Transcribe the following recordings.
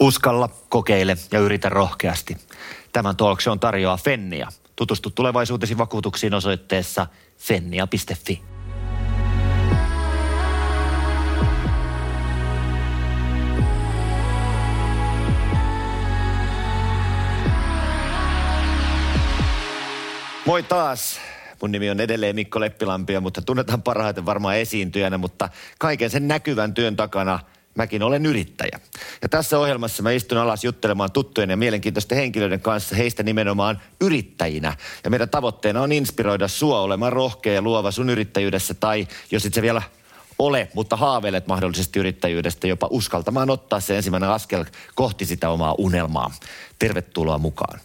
Uskalla, kokeile ja yritä rohkeasti. Tämän on tarjoaa Fennia. Tutustu tulevaisuutesi vakuutuksiin osoitteessa fennia.fi. Moi taas. Mun nimi on edelleen Mikko Leppilampia, mutta tunnetaan parhaiten varmaan esiintyjänä, mutta kaiken sen näkyvän työn takana mäkin olen yrittäjä. Ja tässä ohjelmassa mä istun alas juttelemaan tuttujen ja mielenkiintoisten henkilöiden kanssa heistä nimenomaan yrittäjinä. Ja meidän tavoitteena on inspiroida sua olemaan rohkea ja luova sun yrittäjyydessä tai jos et se vielä ole, mutta haaveilet mahdollisesti yrittäjyydestä jopa uskaltamaan ottaa se ensimmäinen askel kohti sitä omaa unelmaa. Tervetuloa mukaan.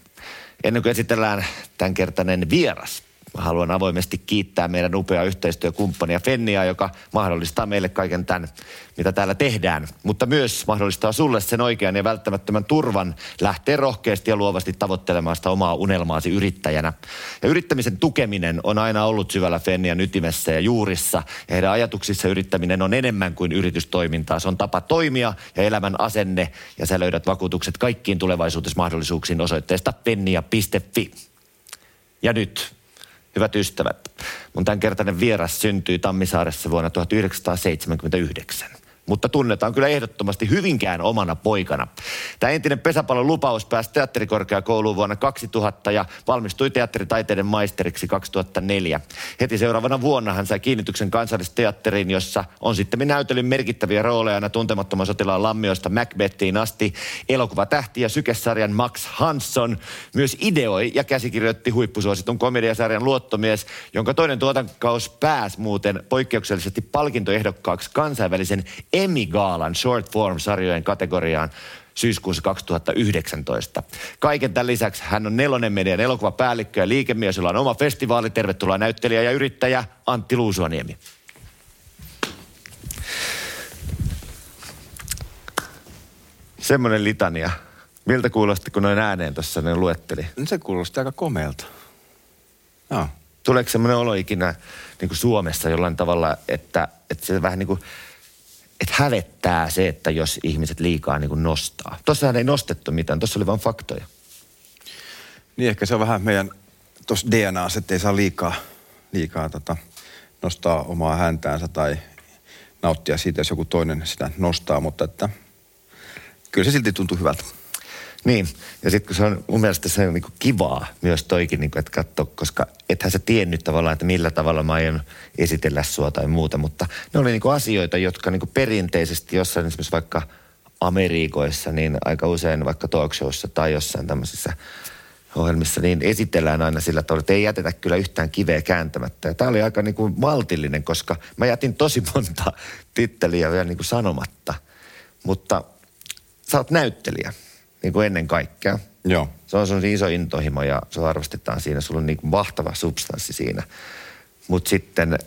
Ennen kuin esitellään tämänkertainen vieras, haluan avoimesti kiittää meidän upeaa yhteistyökumppania Fennia, joka mahdollistaa meille kaiken tämän, mitä täällä tehdään. Mutta myös mahdollistaa sulle sen oikean ja välttämättömän turvan lähteä rohkeasti ja luovasti tavoittelemaan sitä omaa unelmaasi yrittäjänä. Ja yrittämisen tukeminen on aina ollut syvällä Fennian ytimessä ja juurissa. Ja heidän ajatuksissa yrittäminen on enemmän kuin yritystoimintaa. Se on tapa toimia ja elämän asenne. Ja sä löydät vakuutukset kaikkiin tulevaisuudessa mahdollisuuksiin osoitteesta fennia.fi. Ja nyt Hyvät ystävät, mun tämänkertainen vieras syntyi Tammisaaressa vuonna 1979 mutta tunnetaan kyllä ehdottomasti hyvinkään omana poikana. Tämä entinen pesäpallon lupaus pääsi teatterikorkeakouluun vuonna 2000 ja valmistui teatteritaiteiden maisteriksi 2004. Heti seuraavana vuonna hän sai kiinnityksen kansallisteatteriin, jossa on sitten näytelyn merkittäviä rooleja aina tuntemattoman sotilaan lammioista Macbethiin asti. Elokuvatähti ja sykesarjan Max Hansson myös ideoi ja käsikirjoitti huippusuositun komediasarjan Luottomies, jonka toinen tuotankaus pääsi muuten poikkeuksellisesti palkintoehdokkaaksi kansainvälisen Emmy-gaalan short form-sarjojen kategoriaan syyskuussa 2019. Kaiken tämän lisäksi hän on nelonen median elokuvapäällikkö ja liikemies, jolla on oma festivaali. Tervetuloa näyttelijä ja yrittäjä Antti Luusuaniemi. Semmoinen litania. Miltä kuulosti, kun noin ääneen tuossa ne luetteli? Se kuulosti aika komealta. Joo. Tuleeko semmoinen olo ikinä niin kuin Suomessa jollain tavalla, että, että se vähän niin kuin että hävettää se, että jos ihmiset liikaa niin kuin nostaa. Tuossahan ei nostettu mitään, tuossa oli vain faktoja. Niin ehkä se on vähän meidän tuossa DNA, että ei saa liikaa, liikaa tota, nostaa omaa häntäänsä tai nauttia siitä, jos joku toinen sitä nostaa, mutta että kyllä se silti tuntuu hyvältä. Niin, ja sitten kun se on mun mielestä se on niin kivaa myös toikin, niin kuin, että katso, koska ethän sä tiennyt tavallaan, että millä tavalla mä aion esitellä sua tai muuta, mutta ne oli niin asioita, jotka niin perinteisesti jossain esimerkiksi vaikka Amerikoissa, niin aika usein vaikka talk showssa tai jossain tämmöisissä ohjelmissa, niin esitellään aina sillä tavalla, että ei jätetä kyllä yhtään kiveä kääntämättä. Ja tämä oli aika niin kuin maltillinen, koska mä jätin tosi monta titteliä vielä niin kuin sanomatta. Mutta sä oot näyttelijä niin kuin ennen kaikkea. Joo. Se on sun iso intohimo ja se arvostetaan siinä. Sulla on niin kuin mahtava substanssi siinä. Mutta sitten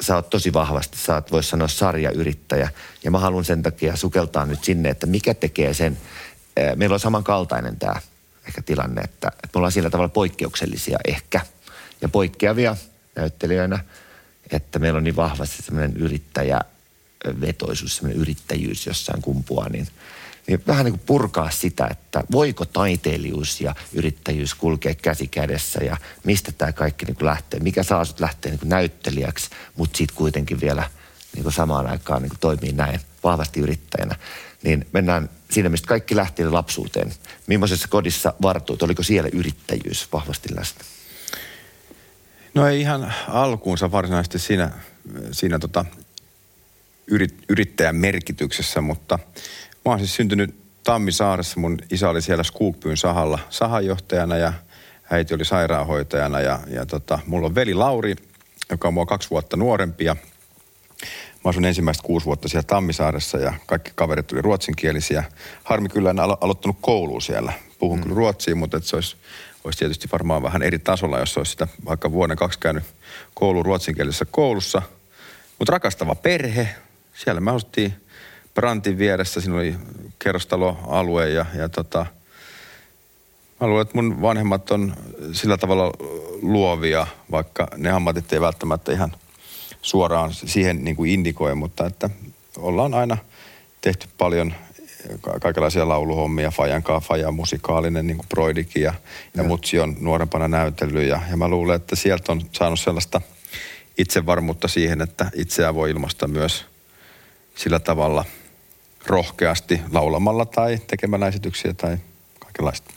sä oot tosi vahvasti, sä oot voisi sanoa sarjayrittäjä. Ja mä haluan sen takia sukeltaa nyt sinne, että mikä tekee sen. Meillä on samankaltainen tämä ehkä tilanne, että, että me ollaan sillä tavalla poikkeuksellisia ehkä. Ja poikkeavia näyttelijöinä, että meillä on niin vahvasti semmoinen yrittäjävetoisuus, semmoinen yrittäjyys jossain kumpua, niin – niin vähän niin kuin purkaa sitä, että voiko taiteilijuus ja yrittäjyys kulkea käsi kädessä ja mistä tämä kaikki niin kuin lähtee. Mikä saa sut lähteä niin kuin näyttelijäksi, mutta sitten kuitenkin vielä niin kuin samaan aikaan niin kuin toimii näin vahvasti yrittäjänä. Niin mennään siinä, mistä kaikki lähti lapsuuteen. Millaisessa kodissa vartuit? Oliko siellä yrittäjyys vahvasti läsnä? No ei ihan alkuunsa varsinaisesti siinä, siinä tota, yrit, yrittäjän merkityksessä, mutta Mä oon siis syntynyt Tammisaaressa. Mun isä oli siellä Skuukpyyn sahalla sahanjohtajana ja äiti oli sairaanhoitajana. Ja, ja tota, mulla on veli Lauri, joka on mua kaksi vuotta nuorempi. Ja mä asun ensimmäistä kuusi vuotta siellä Tammisaaressa ja kaikki kaverit tuli ruotsinkielisiä. Harmi kyllä en alo- aloittanut koulua siellä. Puhun mm. kyllä ruotsia, mutta se olisi, olisi tietysti varmaan vähän eri tasolla, jos olisi sitä vaikka vuoden kaksi käynyt koulu ruotsinkielisessä koulussa. Mutta rakastava perhe. Siellä me asuttiin Brantin vieressä, siinä oli kerrostaloalue ja, ja tota, mä luulen, että mun vanhemmat on sillä tavalla luovia, vaikka ne ammatit ei välttämättä ihan suoraan siihen niin kuin indikoi, mutta että ollaan aina tehty paljon kaikenlaisia lauluhommia, Fajan kanssa, Faja musikaalinen, niin kuin Broidikin ja, ja Mutsi on nuorempana näytellyt. Ja, ja mä luulen, että sieltä on saanut sellaista itsevarmuutta siihen, että itseään voi ilmaista myös sillä tavalla rohkeasti laulamalla tai tekemällä esityksiä tai kaikenlaista.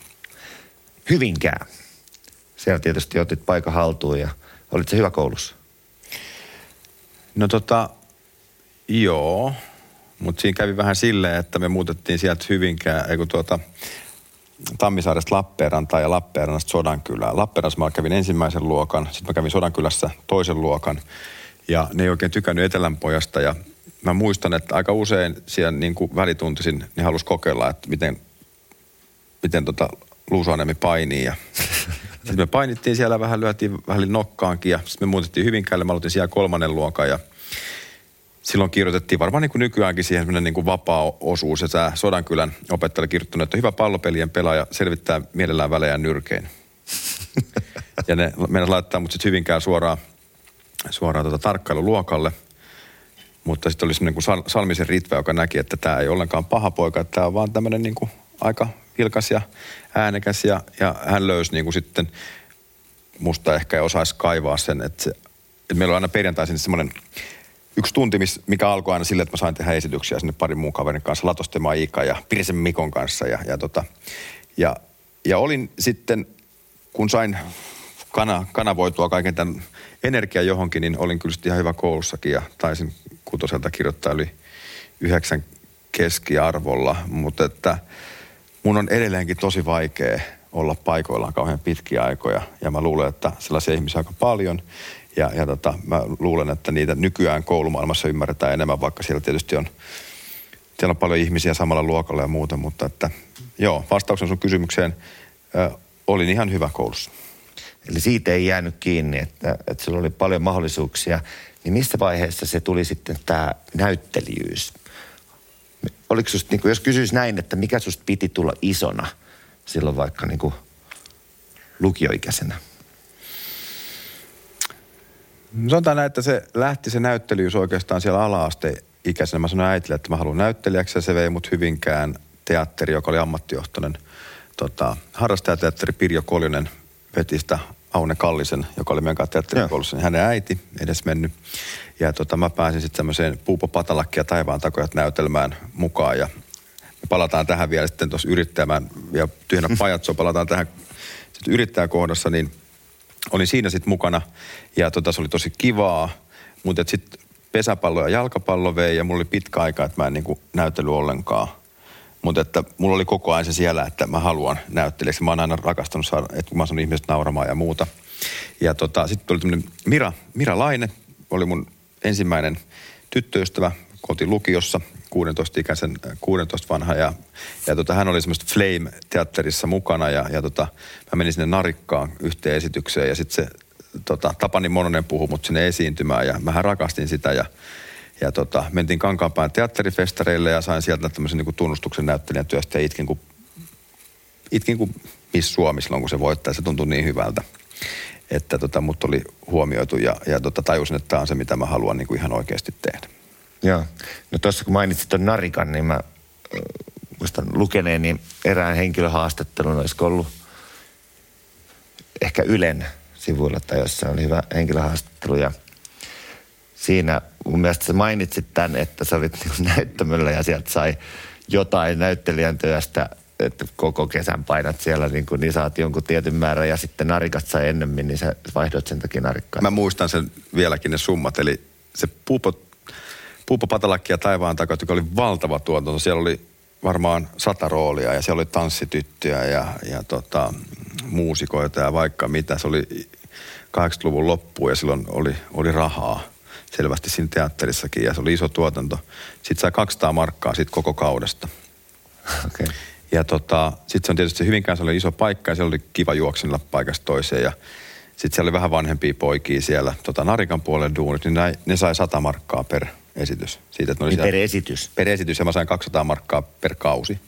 Hyvinkään. Siellä tietysti otit paikan haltuun ja olit se hyvä koulussa? No tota, joo. Mutta siinä kävi vähän silleen, että me muutettiin sieltä Hyvinkään, ei kun tuota, Tammisaaresta Lappeenrantaa ja Lappeenrannasta Sodankylään. Lappeenrannassa mä kävin ensimmäisen luokan, sitten mä kävin Sodankylässä toisen luokan. Ja ne ei oikein tykännyt Etelänpojasta ja mä muistan, että aika usein siellä niin kuin välituntisin ne halusi kokeilla, että miten, miten tota Luusuanemi painii. Ja sitten me painittiin siellä vähän, lyötiin vähän nokkaankin ja sitten me muutettiin Hyvinkäälle. Mä aloitin siellä kolmannen luokan ja silloin kirjoitettiin varmaan niin kuin nykyäänkin siihen niin kuin vapaa osuus. Ja tämä Sodankylän opettaja kirjoittanut, että hyvä pallopelien pelaaja selvittää mielellään välejä nyrkein. ja ne meidän laittaa mut sitten Hyvinkään suoraan, suoraan tuota tarkkailuluokalle. Mutta sitten oli semmoinen Salmisen Ritva, joka näki, että tämä ei ollenkaan paha poika, että tämä on vaan tämmöinen niin kuin aika vilkas ja äänekäs. Ja, ja hän löysi niin kuin sitten, musta ehkä ei osaisi kaivaa sen, että, se, että meillä on aina perjantaisin semmoinen yksi tunti, mikä alkoi aina sille, että mä sain tehdä esityksiä sinne parin muun kaverin kanssa, Latostema Iika ja Pirisen Mikon kanssa. Ja, ja, tota, ja, ja olin sitten, kun sain kana, kanavoitua kaiken tämän energian johonkin, niin olin kyllä ihan hyvä koulussakin ja taisin kutoselta kirjoittaa yli yhdeksän keskiarvolla, mutta että mun on edelleenkin tosi vaikea olla paikoillaan kauhean pitkiä aikoja ja mä luulen, että sellaisia ihmisiä aika paljon ja, ja tota, mä luulen, että niitä nykyään koulumaailmassa ymmärretään enemmän, vaikka siellä tietysti on, siellä on paljon ihmisiä samalla luokalla ja muuta, mutta että joo, vastauksen sun kysymykseen, ö, olin ihan hyvä koulussa. Eli siitä ei jäänyt kiinni, että, että sulla oli paljon mahdollisuuksia. Niin missä vaiheessa se tuli sitten tämä näyttelijyys? Oliko susta, niin kuin, jos kysyisi näin, että mikä susta piti tulla isona silloin vaikka niin kuin lukioikäisenä? Sanotaan näin, että se lähti se näyttelyys oikeastaan siellä ala-asteen ikäisenä. Mä sanoin äitille, että mä haluan näyttelijäksi ja se vei mut hyvinkään teatteri, joka oli ammattijohtoinen tota, harrastajateatteri Pirjo Koljonen veti sitä Aune Kallisen, joka oli meidän kanssa teatterikoulussa, niin hänen äiti edes mennyt. Ja tota, mä pääsin sitten semmoiseen Puupo Patalakki ja Taivaan takojat näytelmään mukaan ja me palataan tähän vielä sitten tuossa yrittämään ja tyhjänä pajatso palataan tähän sitten yrittäjäkohdassa, niin – olin siinä sitten mukana ja tota, se oli tosi kivaa, mutta sitten pesäpallo ja jalkapallo vei ja mulla oli pitkä aika, että mä en niinku näyttely ollenkaan. Mutta että mulla oli koko ajan se siellä, että mä haluan näyttelijäksi. Mä oon aina rakastanut saada, että kun mä oon ihmiset nauramaan ja muuta. Ja tota, sitten tuli tämmöinen Mira, Mira Laine, oli mun ensimmäinen tyttöystävä, koti lukiossa, 16-ikäisen, 16 vanha ja, ja tota, hän oli semmoista Flame-teatterissa mukana ja, ja tota, mä menin sinne Narikkaan yhteen esitykseen ja sitten se tota, Tapani Mononen puhui mut sinne esiintymään ja mähän rakastin sitä ja, ja tota, mentiin Kankaanpään teatterifestareille ja sain sieltä tämmöisen niin tunnustuksen näyttelijän työstä ja itkin kuin, itkin kuin Miss Suomi silloin, kun se voittaa. Se tuntui niin hyvältä, että tota, mut oli huomioitu ja, ja tota, tajusin, että tämä on se, mitä mä haluan niin kuin ihan oikeasti tehdä. Joo. No tuossa kun mainitsit tuon Narikan, niin mä äh, muistan lukeneeni erään henkilöhaastattelun, olisiko ollut ehkä Ylen sivuilla tai jossain oli hyvä henkilöhaastattelu ja siinä mun mielestä sä mainitsit tämän, että sä olit niin näyttämöllä ja sieltä sai jotain näyttelijän työstä, että koko kesän painat siellä, niin, kuin, niin saat jonkun tietyn määrän ja sitten narikasta sai ennemmin, niin sä vaihdot sen takia narikkaan. Mä muistan sen vieläkin ne summat, eli se puupot Puuppo Patalakki ja Taivaan takat, joka oli valtava tuotanto. Siellä oli varmaan sata roolia ja siellä oli tanssityttöjä ja, ja tota, muusikoita ja vaikka mitä. Se oli 80-luvun loppuun ja silloin oli, oli rahaa selvästi siinä teatterissakin ja se oli iso tuotanto. Sitten sai 200 markkaa siitä koko kaudesta. Okay. Ja tota, sitten se on tietysti Hyvinkään se oli iso paikka ja se oli kiva juoksella paikasta toiseen ja sitten siellä oli vähän vanhempia poikia siellä tota Narikan puolen duunit, niin ne, ne sai 100 markkaa per esitys. Siitä, että niin per esitys? Per esitys ja mä sain 200 markkaa per kausi.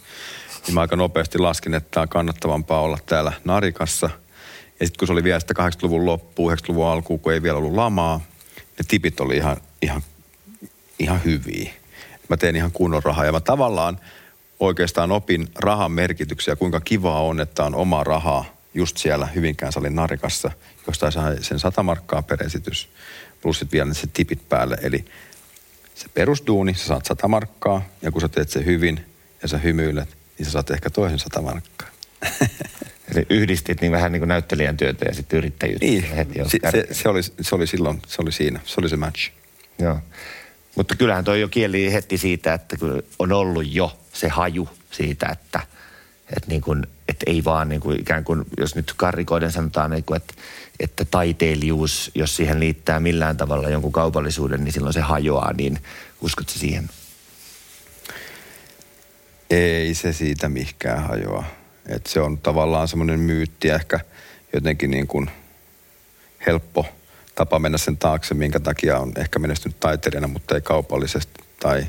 Niin mä aika nopeasti laskin, että on kannattavampaa olla täällä Narikassa. Ja sitten kun se oli vielä sitä 80-luvun loppuun, 90-luvun alkuun, kun ei vielä ollut lamaa, ne tipit oli ihan, ihan, ihan hyviä. Mä tein ihan kunnon rahaa ja mä tavallaan oikeastaan opin rahan merkityksiä, kuinka kivaa on, että on oma rahaa just siellä Hyvinkään salin narikassa, josta sai sen 100 markkaa per esitys, plus sitten vielä se tipit päälle. Eli se perusduuni, sä saat 100 markkaa, ja kun sä teet se hyvin ja sä hymyilet, niin sä saat ehkä toisen 100 markkaa. Eli yhdistit niin vähän niin kuin näyttelijän työtä ja sitten yrittäjyyttä. Niin, heti se, se, se, oli, se oli silloin, se oli siinä, se oli se match. Joo. Mutta kyllähän toi jo kieli heti siitä, että on ollut jo se haju siitä, että, että, niin kuin, että ei vaan niin kuin ikään kuin, jos nyt karrikoiden sanotaan, niin kuin, että, että taiteilijuus, jos siihen liittää millään tavalla jonkun kaupallisuuden, niin silloin se hajoaa, niin uskotko siihen? Ei se siitä mihinkään hajoa. Et se on tavallaan semmoinen myytti ehkä jotenkin niin kuin helppo tapa mennä sen taakse, minkä takia on ehkä menestynyt taiteilijana, mutta ei kaupallisesti tai,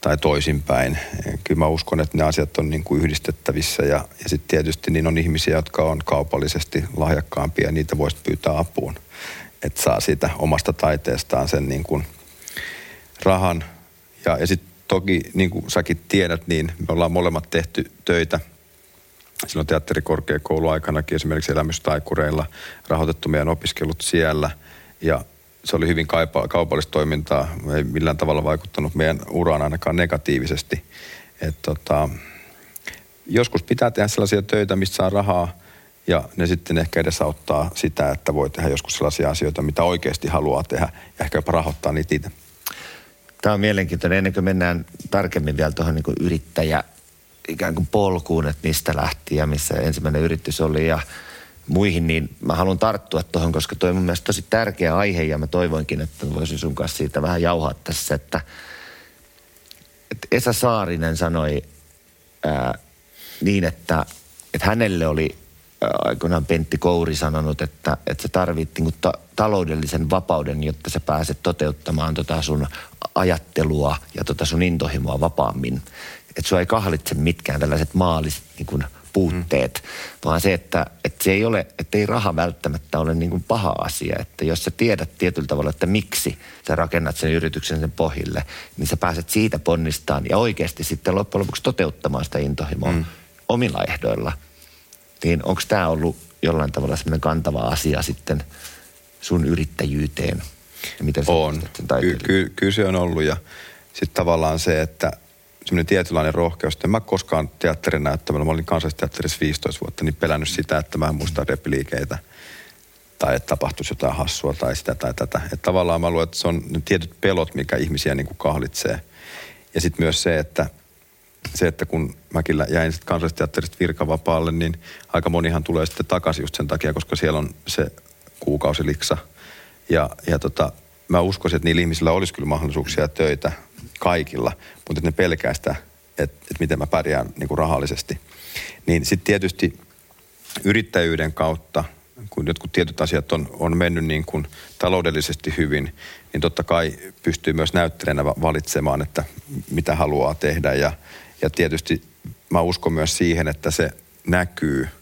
tai toisinpäin. Kyllä mä uskon, että ne asiat on niin kuin yhdistettävissä ja, ja sitten tietysti niin on ihmisiä, jotka on kaupallisesti lahjakkaampia ja niitä voisi pyytää apuun. Että saa siitä omasta taiteestaan sen niin kuin rahan. Ja, ja sitten toki, niin kuin säkin tiedät, niin me ollaan molemmat tehty töitä silloin teatterikorkeakouluaikanakin esimerkiksi elämystaikureilla rahoitettu meidän opiskelut siellä ja se oli hyvin kaipa- kaupallista toimintaa, ei millään tavalla vaikuttanut meidän uraan ainakaan negatiivisesti. Et tota, joskus pitää tehdä sellaisia töitä, mistä saa rahaa ja ne sitten ehkä edesauttaa sitä, että voi tehdä joskus sellaisia asioita, mitä oikeasti haluaa tehdä ja ehkä jopa rahoittaa niitä itse. Tämä on mielenkiintoinen. Ennen kuin mennään tarkemmin vielä tuohon niin yrittäjä ikään kuin polkuun, että mistä lähti ja missä ensimmäinen yritys oli ja muihin, niin mä haluan tarttua tuohon, koska toi on mun mielestä tosi tärkeä aihe ja mä toivoinkin, että voisin sun kanssa siitä vähän jauhaa tässä, että, että Esa Saarinen sanoi ää, niin, että, että hänelle oli aikoinaan Pentti Kouri sanonut, että, että sä tarvittiin niin ta- taloudellisen vapauden, jotta sä pääset toteuttamaan tota sun ajattelua ja tota sun intohimoa vapaammin. Että sua ei kahlitse mitkään tällaiset maaliset niin kuin puutteet, mm. vaan se, että, että se ei ole, että ei raha välttämättä ole niin kuin paha asia. Että jos sä tiedät tietyllä tavalla, että miksi sä rakennat sen yrityksen sen pohjille, niin sä pääset siitä ponnistaan ja oikeasti sitten loppujen lopuksi toteuttamaan sitä intohimoa mm. omilla ehdoilla. Niin onko tämä ollut jollain tavalla semmoinen kantava asia sitten sun yrittäjyyteen? Ja miten on. Ky- ky- kyllä se on ollut ja sitten tavallaan se, että – semmoinen tietynlainen rohkeus. En mä koskaan teatterin näyttämällä, mä olin kansallisteatterissa 15 vuotta, niin pelännyt sitä, että mä en muista repliikeitä tai että tapahtuisi jotain hassua tai sitä tai tätä. Että tavallaan mä luulen, että se on ne tietyt pelot, mikä ihmisiä niin kuin kahlitsee. Ja sitten myös se, että se, että kun mäkin jäin sitten kansallisteatterista virkavapaalle, niin aika monihan tulee sitten takaisin just sen takia, koska siellä on se kuukausiliksa. Ja, ja tota, mä uskoisin, että niillä ihmisillä olisi kyllä mahdollisuuksia töitä kaikilla, mutta ne pelkää sitä, että, että miten mä pärjään niin kuin rahallisesti. Niin sitten tietysti yrittäjyyden kautta, kun jotkut tietyt asiat on, on mennyt niin kuin taloudellisesti hyvin, niin totta kai pystyy myös näyttelijänä valitsemaan, että mitä haluaa tehdä. Ja, ja tietysti mä uskon myös siihen, että se näkyy –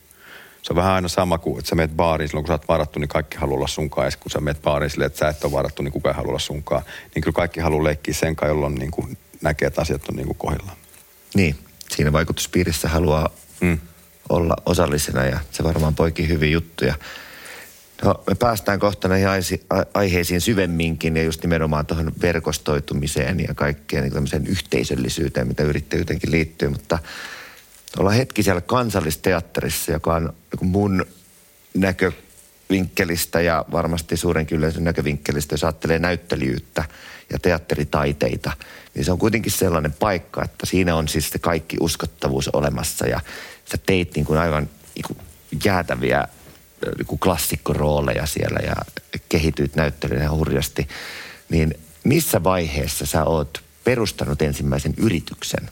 se on vähän aina sama kuin, että sä meet baariin silloin, kun sä oot varattu, niin kaikki haluaa olla sunkaan. Ja kun sä meet baariin silleen, että sä et ole varattu, niin kukaan ei halua olla sunkaan. Niin kyllä kaikki haluaa leikkiä sen kai, jolloin niin kuin näkee, että asiat on niin kuin kohdillaan. Niin, siinä vaikutuspiirissä haluaa mm. olla osallisena ja se varmaan poikii hyviä juttuja. No, me päästään kohta näihin aiheisiin syvemminkin ja just nimenomaan tuohon verkostoitumiseen ja kaikkeen niin tämmöiseen yhteisöllisyyteen, mitä yrittäjyytenkin liittyy, mutta – ollaan hetki siellä kansallisteatterissa, joka on mun näkövinkkelistä ja varmasti suurenkin yleisön näkövinkkelistä, jos ajattelee näyttelijyyttä ja teatteritaiteita, niin se on kuitenkin sellainen paikka, että siinä on siis se kaikki uskottavuus olemassa ja sä teit niin kuin aivan niin kuin jäätäviä niin klassikkorooleja siellä ja kehityit näyttelijänä hurjasti. Niin missä vaiheessa sä oot perustanut ensimmäisen yrityksen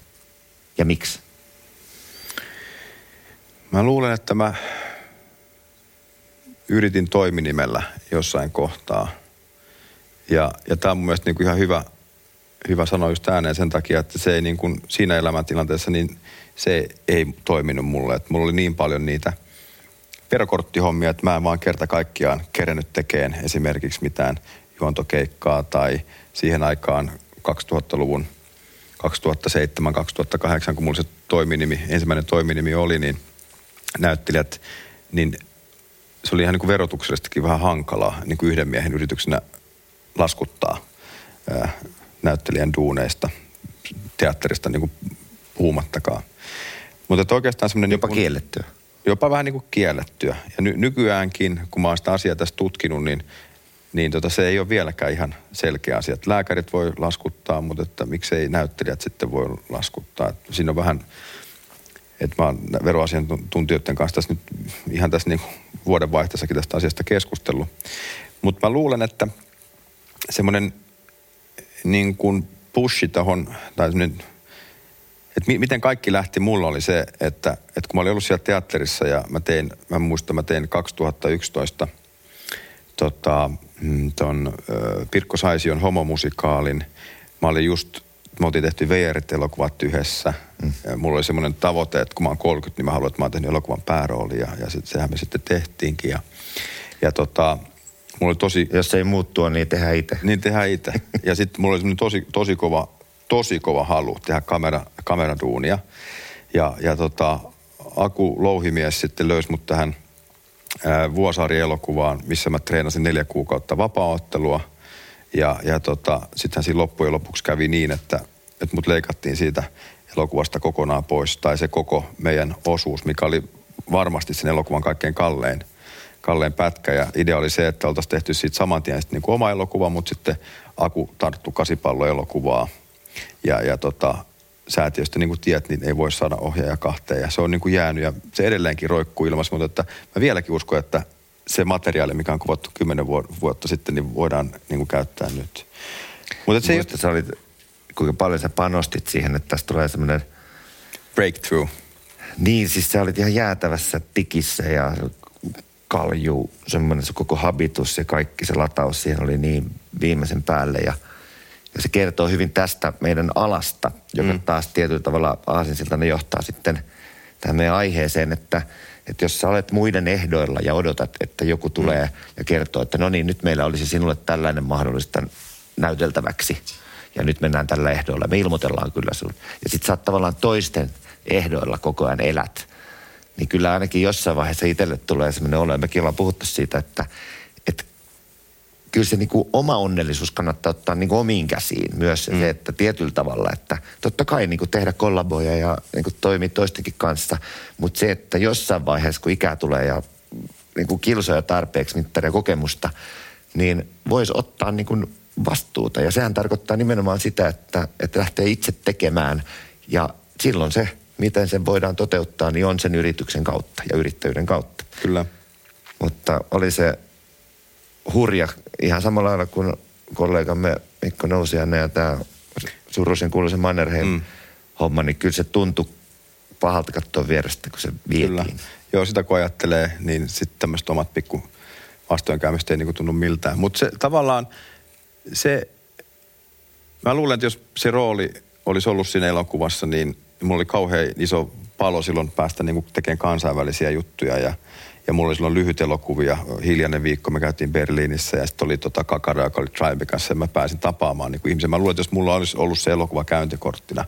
ja miksi? Mä luulen, että mä yritin toiminimellä jossain kohtaa. Ja, ja tämä on mun mielestä niin kuin ihan hyvä, hyvä sanoa just ääneen sen takia, että se ei niin kuin siinä elämäntilanteessa, niin se ei toiminut mulle. Että mulla oli niin paljon niitä verokorttihommia, että mä en vaan kerta kaikkiaan kerennyt tekemään esimerkiksi mitään juontokeikkaa tai siihen aikaan 2000-luvun 2007-2008, kun mulla se toiminimi, ensimmäinen toiminimi oli, niin näyttelijät, niin se oli ihan niin kuin verotuksellisestikin vähän hankalaa niin kuin yhden miehen yrityksenä laskuttaa ää, näyttelijän duuneista, teatterista niin kuin puhumattakaan. Mutta oikeastaan semmoinen... Jopa niin kuin, kiellettyä. Jopa vähän niin kuin kiellettyä. Ja ny- nykyäänkin, kun mä oon sitä asiaa tässä tutkinut, niin, niin tota, se ei ole vieläkään ihan selkeä asia. Että lääkärit voi laskuttaa, mutta että miksei näyttelijät sitten voi laskuttaa. Että siinä on vähän, että mä oon veroasiantuntijoiden kanssa tässä nyt ihan tässä niin vuodenvaihteessakin tästä asiasta keskustellut. Mutta mä luulen, että semmoinen niin kuin pushi tuohon, tai semmoinen et mi- miten kaikki lähti mulla oli se, että, että kun mä olin ollut siellä teatterissa ja mä tein, mä muistan, mä tein 2011 tota, mm, ton Pirkko Saision homomusikaalin. Mä olin just, me oltiin tehty VR-elokuvat yhdessä. Mm. Ja mulla oli semmoinen tavoite, että kun mä oon 30, niin mä haluan, että mä oon tehnyt elokuvan päärooli ja, ja sit, sehän me sitten tehtiinkin. Ja, ja tota, mulla oli tosi... Jos ei muuttua, niin tehdään itse. Niin tehdään itse. ja sitten mulla oli semmoinen tosi, tosi kova tosi kova halu tehdä kamera, kameraduunia. Ja, ja tota, Aku Louhimies sitten löysi mut tähän Vuosaari-elokuvaan, missä mä treenasin neljä kuukautta vapaaottelua. Ja, ja tota, sittenhän siinä loppujen lopuksi kävi niin, että, että mut leikattiin siitä elokuvasta kokonaan pois. Tai se koko meidän osuus, mikä oli varmasti sen elokuvan kaikkein kallein, kallein pätkä. Ja idea oli se, että oltaisiin tehty siitä saman tien niin kuin oma elokuva, mutta sitten Aku tarttu kasipalloelokuvaa – ja, ja tota, säätiöstä, niin kuin tiedät, niin ei voi saada ohjaaja kahteen. Ja se on niin kuin jäänyt ja se edelleenkin roikkuu ilmassa, mutta että mä vieläkin uskon, että se materiaali, mikä on kuvattu kymmenen vuotta sitten, niin voidaan niin kuin käyttää nyt. Mutta se Muista, sä olit, kuinka paljon sä panostit siihen, että tästä tulee semmoinen... Breakthrough. Niin, siis sä olit ihan jäätävässä tikissä ja kalju, semmoinen se koko habitus ja kaikki se lataus siihen oli niin viimeisen päälle ja – ja se kertoo hyvin tästä meidän alasta, joka mm. taas tietyllä tavalla aasinsiltana johtaa sitten tähän meidän aiheeseen, että, että jos sä olet muiden ehdoilla ja odotat, että joku tulee mm. ja kertoo, että no niin, nyt meillä olisi sinulle tällainen mahdollista näyteltäväksi ja nyt mennään tällä ehdoilla. Me ilmoitellaan kyllä sun. Ja sit sä oot tavallaan toisten ehdoilla koko ajan elät. Niin kyllä ainakin jossain vaiheessa itselle tulee semmoinen olo, mekin ollaan puhuttu siitä, että kyllä se niin kuin oma onnellisuus kannattaa ottaa niin kuin omiin käsiin. Myös mm. se, että tietyllä tavalla, että totta kai niin kuin tehdä kollaboja ja niin kuin toimia toistenkin kanssa, mutta se, että jossain vaiheessa, kun ikää tulee ja niin kuin kilsoja tarpeeksi mittaria kokemusta, niin voisi ottaa niin kuin vastuuta. Ja sehän tarkoittaa nimenomaan sitä, että, että lähtee itse tekemään ja silloin se, miten sen voidaan toteuttaa, niin on sen yrityksen kautta ja yrittäjyyden kautta. Kyllä. Mutta oli se hurja, ihan samalla lailla kuin kollegamme Mikko Nousianne ja tämä suruisen kuuluisen Mannerheim mm. homma, niin kyllä se tuntui pahalta katsoa vierestä, kun se vietiin. Kyllä. Joo, sitä kun ajattelee, niin sitten tämmöiset omat pikku vastoinkäymistä ei niin tunnu miltään. Mutta se tavallaan se, mä luulen, että jos se rooli olisi ollut siinä elokuvassa, niin mulla oli kauhean iso palo silloin päästä niin tekemään kansainvälisiä juttuja ja – ja mulla oli silloin lyhyt elokuvia, hiljainen viikko, me käytiin Berliinissä ja sitten oli tota Kakara, joka oli Tribecassa ja mä pääsin tapaamaan niin kuin ihmisiä. Mä luulen, että jos mulla olisi ollut se elokuva käyntikorttina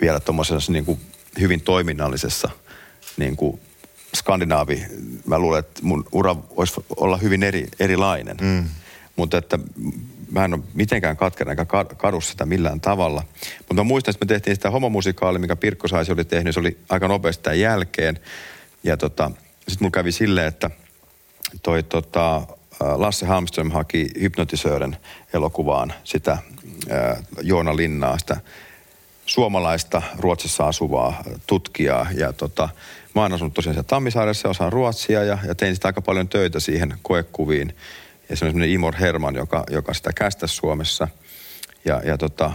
vielä tuommoisessa niin kuin hyvin toiminnallisessa niin kuin skandinaavi, mä luulen, että mun ura voisi olla hyvin eri, erilainen. Mm. Mutta että mä en ole mitenkään katkera enkä kadu sitä millään tavalla. Mutta mä muistan, että me tehtiin sitä homomusikaalia, mikä Pirkko Saisi oli tehnyt. Se oli aika nopeasti tämän jälkeen. Ja tota, sitten mulla kävi silleen, että toi tota, Lasse Hamström haki hypnotisöören elokuvaan sitä Joona Linnaa, sitä suomalaista Ruotsissa asuvaa tutkijaa. Ja tota, mä oon asunut tosiaan siellä Tammisaaressa, osaan ruotsia ja, ja tein sitä aika paljon töitä siihen koekuviin. Ja se on semmoinen Imor Herman, joka, joka sitä kästäsi Suomessa. Ja, ja tota,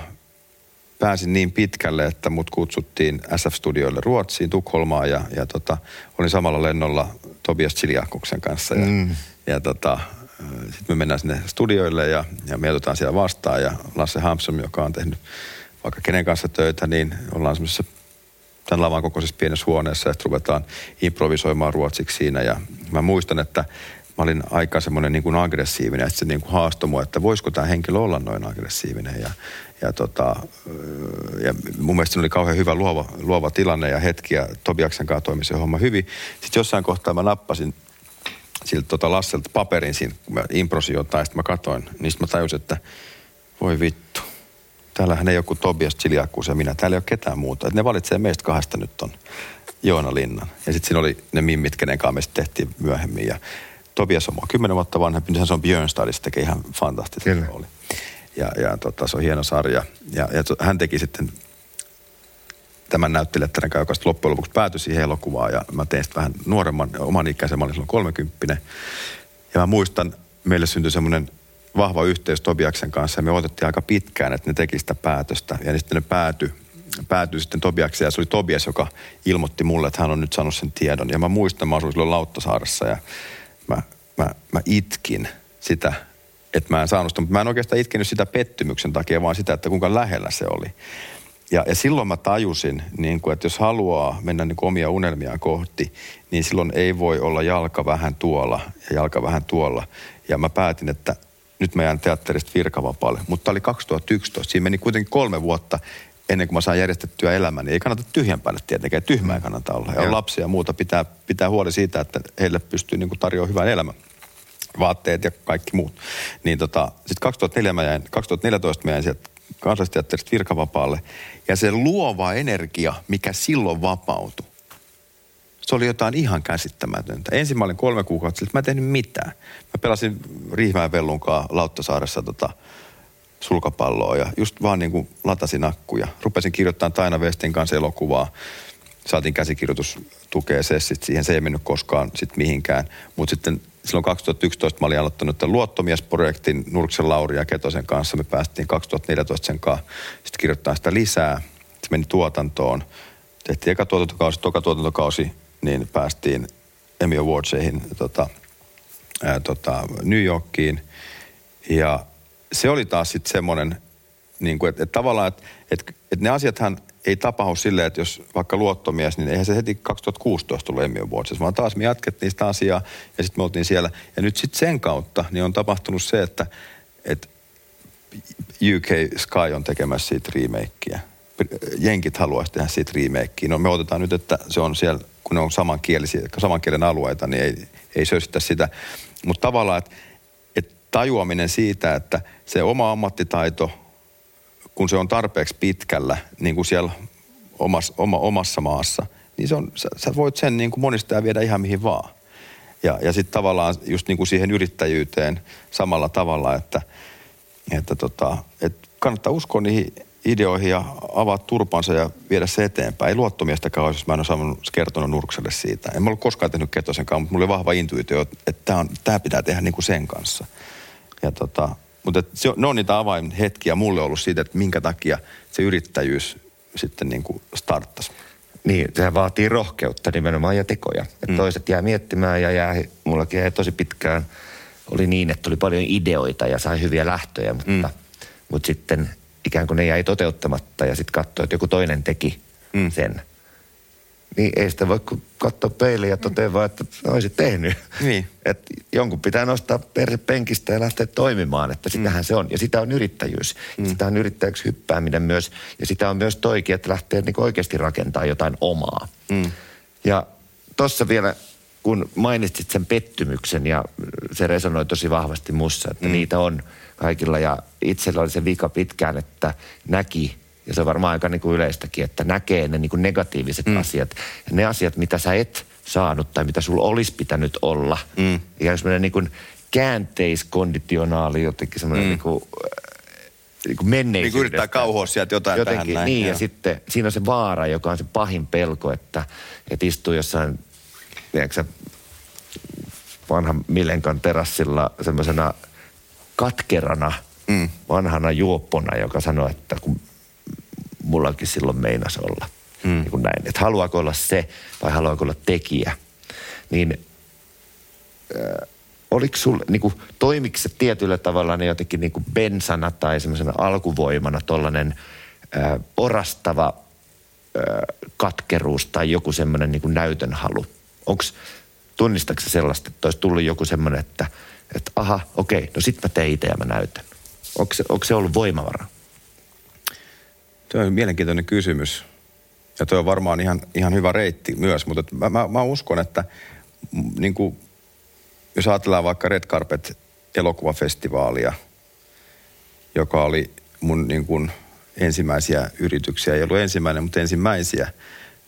pääsin niin pitkälle, että mut kutsuttiin SF-studioille Ruotsiin, Tukholmaan ja, ja tota, olin samalla lennolla Tobias Chiliakuksen kanssa. Ja, mm. ja tota, sitten me mennään sinne studioille ja, ja me otetaan siellä vastaan ja Lasse Hampson, joka on tehnyt vaikka kenen kanssa töitä, niin ollaan semmoisessa tämän lavan kokoisessa pienessä huoneessa ja ruvetaan improvisoimaan ruotsiksi siinä ja mä muistan, että mä olin aika semmoinen niin kuin aggressiivinen, että se niin kuin haastoi mua, että voisiko tämä henkilö olla noin aggressiivinen. Ja, ja, tota, ja mun mielestä se oli kauhean hyvä luova, luova tilanne ja hetki ja Tobiaksen kanssa toimi se homma hyvin. Sitten jossain kohtaa mä nappasin siltä tota Lasselta paperin siinä, kun mä improsin jotain, sitten mä katoin, niin sitten mä tajusin, että voi vittu. Täällähän ei joku Tobias Chiliakkuus ja minä. Täällä ei ole ketään muuta. Et ne valitsee meistä kahdesta nyt on Joona Linnan. Ja sitten siinä oli ne mimmit, kenen kanssa me tehtiin myöhemmin. Ja Tobias on mua kymmenen vuotta vanhempi, niin se on Björnstadissa, tekee ihan fantastista rooli. Ja, ja tota, se on hieno sarja. Ja, ja hän teki sitten tämän näyttelijättären kanssa, joka loppujen lopuksi päätyi siihen elokuvaan. Ja mä tein sitten vähän nuoremman, oman ikäisen, mä olin silloin 30. Ja mä muistan, meille syntyi semmoinen vahva yhteys Tobiaksen kanssa ja me odotettiin aika pitkään, että ne teki sitä päätöstä. Ja sitten ne päätyi päätyi sitten Tobiakseen ja se oli Tobias, joka ilmoitti mulle, että hän on nyt saanut sen tiedon. Ja mä muistan, mä asuin silloin Lauttasaaressa ja mä, mä, mä itkin sitä, että mä en saanut sitä. Mutta mä en oikeastaan itkenyt sitä pettymyksen takia, vaan sitä, että kuinka lähellä se oli. Ja, ja silloin mä tajusin, niin kuin, että jos haluaa mennä niin kuin omia unelmiaan kohti, niin silloin ei voi olla jalka vähän tuolla ja jalka vähän tuolla. Ja mä päätin, että nyt mä jään teatterista virkavapaalle. Mutta oli 2011, siinä meni kuitenkin kolme vuotta ennen kuin mä saan järjestettyä elämäni. Ei kannata tyhjän päälle tietenkään, tyhmää kannata olla. Ja on lapsia ja muuta, pitää, pitää huoli siitä, että heille pystyy niin tarjoamaan hyvän elämän. Vaatteet ja kaikki muut. Niin tota, sitten 2004 mä jäin, 2014 mä jäin sieltä kansallisteatterista virkavapaalle. Ja se luova energia, mikä silloin vapautui, se oli jotain ihan käsittämätöntä. Ensin mä olin kolme kuukautta että mä en tehnyt mitään. Mä pelasin Riihmäen Vellunkaa Lauttasaaressa tota, sulkapalloa ja just vaan niin kuin latasin akkuja. Rupesin kirjoittamaan Taina Westin kanssa elokuvaa. Saatiin käsikirjoitustukea sessit siihen. Se ei mennyt koskaan sit mihinkään. Mutta sitten silloin 2011 mä olin aloittanut tämän luottomiesprojektin Nurksen Lauri ja Ketosen kanssa. Me päästiin 2014 sen kanssa sitten kirjoittaa sitä lisää. Se meni tuotantoon. Tehtiin eka tuotantokausi, toka tuotantokausi, niin päästiin Emmy Awardseihin tota, ää, tota, New Yorkiin. Ja se oli taas sitten semmoinen, niin kuin, että, että tavallaan, että, että, että ne asiathan ei tapahdu silleen, että jos vaikka luottomies, niin eihän se heti 2016 tullut Emmy Awards, vaan taas me jatkettiin sitä asiaa ja sitten me oltiin siellä. Ja nyt sitten sen kautta niin on tapahtunut se, että, että UK Sky on tekemässä siitä remakeä. Jenkit haluaisi tehdä siitä remakeä. No me otetaan nyt, että se on siellä, kun ne on samankielisiä, samankielen alueita, niin ei, ei söysitä sitä. Mutta tavallaan, että tajuaminen siitä, että se oma ammattitaito, kun se on tarpeeksi pitkällä, niin kuin siellä omassa, oma, omassa maassa, niin se on, sä, sä voit sen niin kuin monistaa ja viedä ihan mihin vaan. Ja, ja sitten tavallaan just niin kuin siihen yrittäjyyteen samalla tavalla, että, että, tota, että kannattaa uskoa niihin ideoihin ja avaa turpansa ja viedä se eteenpäin. Ei luottomiestäkään olisi, jos mä en ole saanut kertonut Nurkselle siitä. En mä ole koskaan tehnyt Ketosenkaan, mutta mulla oli vahva intuitio, että tämä pitää tehdä niin kuin sen kanssa. Ja tota, mutta se, ne on niitä avainhetkiä mulle ollut siitä, että minkä takia se yrittäjyys sitten niin kuin starttasi. Niin, se vaatii rohkeutta nimenomaan ja tekoja. Et mm. Toiset jää miettimään ja jää, mullakin jäi tosi pitkään, oli niin, että tuli paljon ideoita ja sai hyviä lähtöjä, mutta, mm. mutta sitten ikään kuin ne jäi toteuttamatta ja sitten katsoi, että joku toinen teki mm. sen – niin ei sitä voi katsoa peiliin ja totea vaan, että olisit tehnyt. Niin. Että jonkun pitää nostaa perhe penkistä ja lähteä toimimaan, että sitähän mm. se on. Ja sitä on yrittäjyys. Mm. Sitä on yrittäjäksi hyppääminen myös. Ja sitä on myös toikin, että lähtee niin oikeasti rakentamaan jotain omaa. Mm. Ja tuossa vielä, kun mainitsit sen pettymyksen ja se resonoi tosi vahvasti mussa, että mm. niitä on kaikilla. Ja itsellä oli se vika pitkään, että näki ja se on varmaan aika niin kuin yleistäkin, että näkee ne niin kuin negatiiviset mm. asiat. Ja ne asiat, mitä sä et saanut tai mitä sulla olisi pitänyt olla. Mm. Ja semmoinen niin kuin käänteiskonditionaali jotenkin semmoinen mm. niin kuin, äh, niin kuin menneisyydestä. Niin kuin yrittää kauhoa sieltä jotain jotenkin, tähän näin. Niin, ja. ja sitten siinä on se vaara, joka on se pahin pelko, että, että istuu jossain, tiedätkö vanhan Milenkan terassilla semmoisena katkerana, mm. vanhana juoppona, joka sanoo, että kun mullakin silloin meinas olla. Mm. Niin kuin näin. Että haluaako olla se vai haluaako olla tekijä. Niin äh, oliko sulla, niin kuin, toimiko se tietyllä tavalla ne jotenkin niin kuin bensana tai semmoisena alkuvoimana tollainen äh, orastava äh, katkeruus tai joku semmoinen niin kuin näytön halu? Onko, tunnistatko sellaista, että olisi tullut joku semmoinen, että, että aha, okei, no sit mä teen itse ja mä näytän. Onko se, onko se ollut voimavara? Tuo on mielenkiintoinen kysymys. Ja tuo on varmaan ihan, ihan hyvä reitti myös, mutta mä, mä, mä uskon, että niin kuin, jos ajatellaan vaikka Red Carpet elokuvafestivaalia, joka oli mun niin kuin, ensimmäisiä yrityksiä, ei ollut ensimmäinen, mutta ensimmäisiä,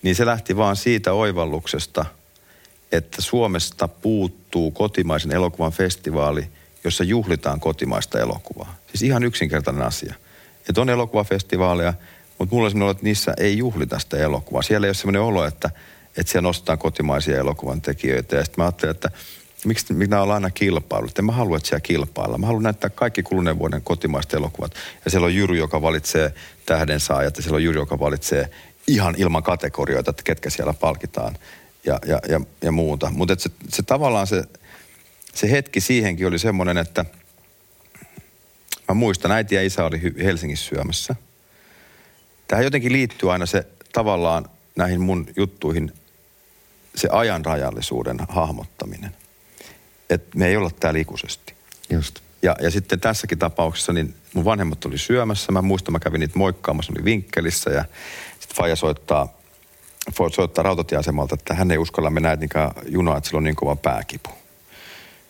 niin se lähti vaan siitä oivalluksesta, että Suomesta puuttuu kotimaisen elokuvan festivaali, jossa juhlitaan kotimaista elokuvaa. Siis ihan yksinkertainen asia. Että on elokuvafestivaaleja, mutta mulla on että niissä ei juhlita sitä elokuvaa. Siellä ei ole sellainen olo, että, että siellä nostetaan kotimaisia elokuvan tekijöitä. Ja sitten mä ajattelin, että miksi minä ollaan aina kilpailut. En mä halua, että siellä kilpailla. Mä haluan näyttää kaikki kuluneen vuoden kotimaiset elokuvat. Ja siellä on Jyry, joka valitsee tähden saajat, ja siellä on Jyry, joka valitsee ihan ilman kategorioita, että ketkä siellä palkitaan ja, ja, ja, ja muuta. Mutta se, se tavallaan se, se hetki siihenkin oli semmoinen, että mä muistan, äiti ja isä oli Helsingissä syömässä. Tähän jotenkin liittyy aina se tavallaan näihin mun juttuihin se ajan rajallisuuden hahmottaminen. Että me ei olla täällä ikuisesti. Just. Ja, ja sitten tässäkin tapauksessa, niin mun vanhemmat oli syömässä. Mä muistan, mä kävin niitä moikkaamassa, oli vinkkelissä ja sitten Faija soittaa, soittaa rautatieasemalta, että hän ei uskalla mennä etnikään junaa, että sillä on niin kova pääkipu.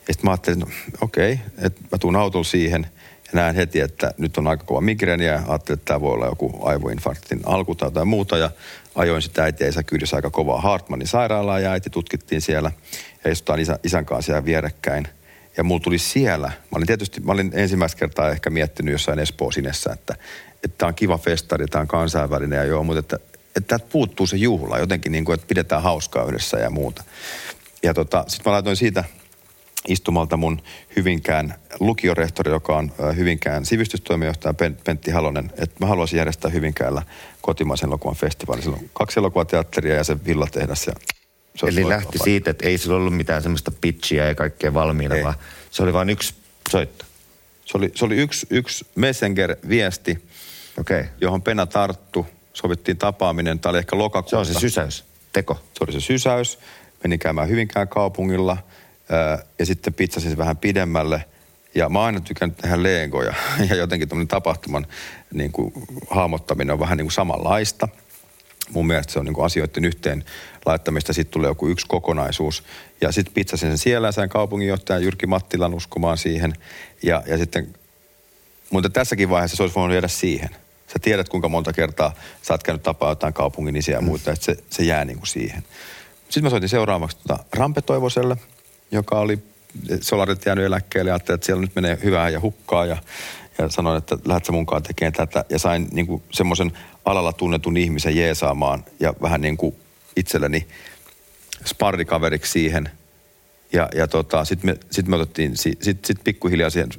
Ja sitten mä ajattelin, no, okei, okay, että mä tuun autolla siihen ja näen heti, että nyt on aika kova migreeni ja ajattelin, että tämä voi olla joku aivoinfarktin alku tai jotain muuta. Ja ajoin sitä äitiä isä kyydessä aika kovaa Hartmanin sairaalaa ja äiti tutkittiin siellä ja istutaan isä, isän kanssa siellä vierekkäin. Ja mulla tuli siellä, mä olin tietysti, mä olin ensimmäistä kertaa ehkä miettinyt jossain Espoo sinessä, että tämä on kiva festari, tämä on kansainvälinen ja joo, mutta että, että täältä puuttuu se juhla jotenkin niin kuin, että pidetään hauskaa yhdessä ja muuta. Ja tota, sitten mä laitoin siitä istumalta mun Hyvinkään lukiorehtori, joka on Hyvinkään sivistystoimijohtaja Pentti Halonen, että mä haluaisin järjestää Hyvinkäällä kotimaisen elokuvan festivaalin. Sillä on kaksi elokuvateatteria ja se villatehdas ja se Eli lähti paljon. siitä, että ei sillä ollut mitään semmoista pitchiä ja kaikkea valmiina, ei. vaan se oli vain yksi soitto. Se oli, se oli yksi, yksi Messenger-viesti, okay. johon Pena tarttu. Sovittiin tapaaminen, tämä oli ehkä lokakuuta. Se on se sysäys, teko. Se oli se sysäys. Menin käymään Hyvinkään kaupungilla – ja sitten pizzasin se vähän pidemmälle. Ja mä oon aina tykännyt tehdä legoja ja jotenkin tämmöinen tapahtuman niin kuin, hahmottaminen on vähän niin kuin samanlaista. Mun mielestä se on niin kuin asioiden yhteen laittamista, sitten tulee joku yksi kokonaisuus. Ja sitten pizzasin sen siellä sain kaupunginjohtajan Jyrki Mattilan uskomaan siihen. Ja, ja sitten, mutta tässäkin vaiheessa se olisi voinut jäädä siihen. Sä tiedät, kuinka monta kertaa sä oot käynyt tapaa jotain kaupungin isiä ja muuta, että se, se jää niin kuin siihen. Sitten mä soitin seuraavaksi tuota Rampe Toivoselle – joka oli Solarit jäänyt eläkkeelle ja ajattelin, että siellä nyt menee hyvää ja hukkaa ja, ja sanoin, että lähdet sä munkaan tekemään tätä. Ja sain niin semmoisen alalla tunnetun ihmisen jeesaamaan ja vähän niin kuin itselleni sparrikaveriksi siihen. Ja, ja tota, sitten me, sit me otettiin, sitten sit pikkuhiljaa siihen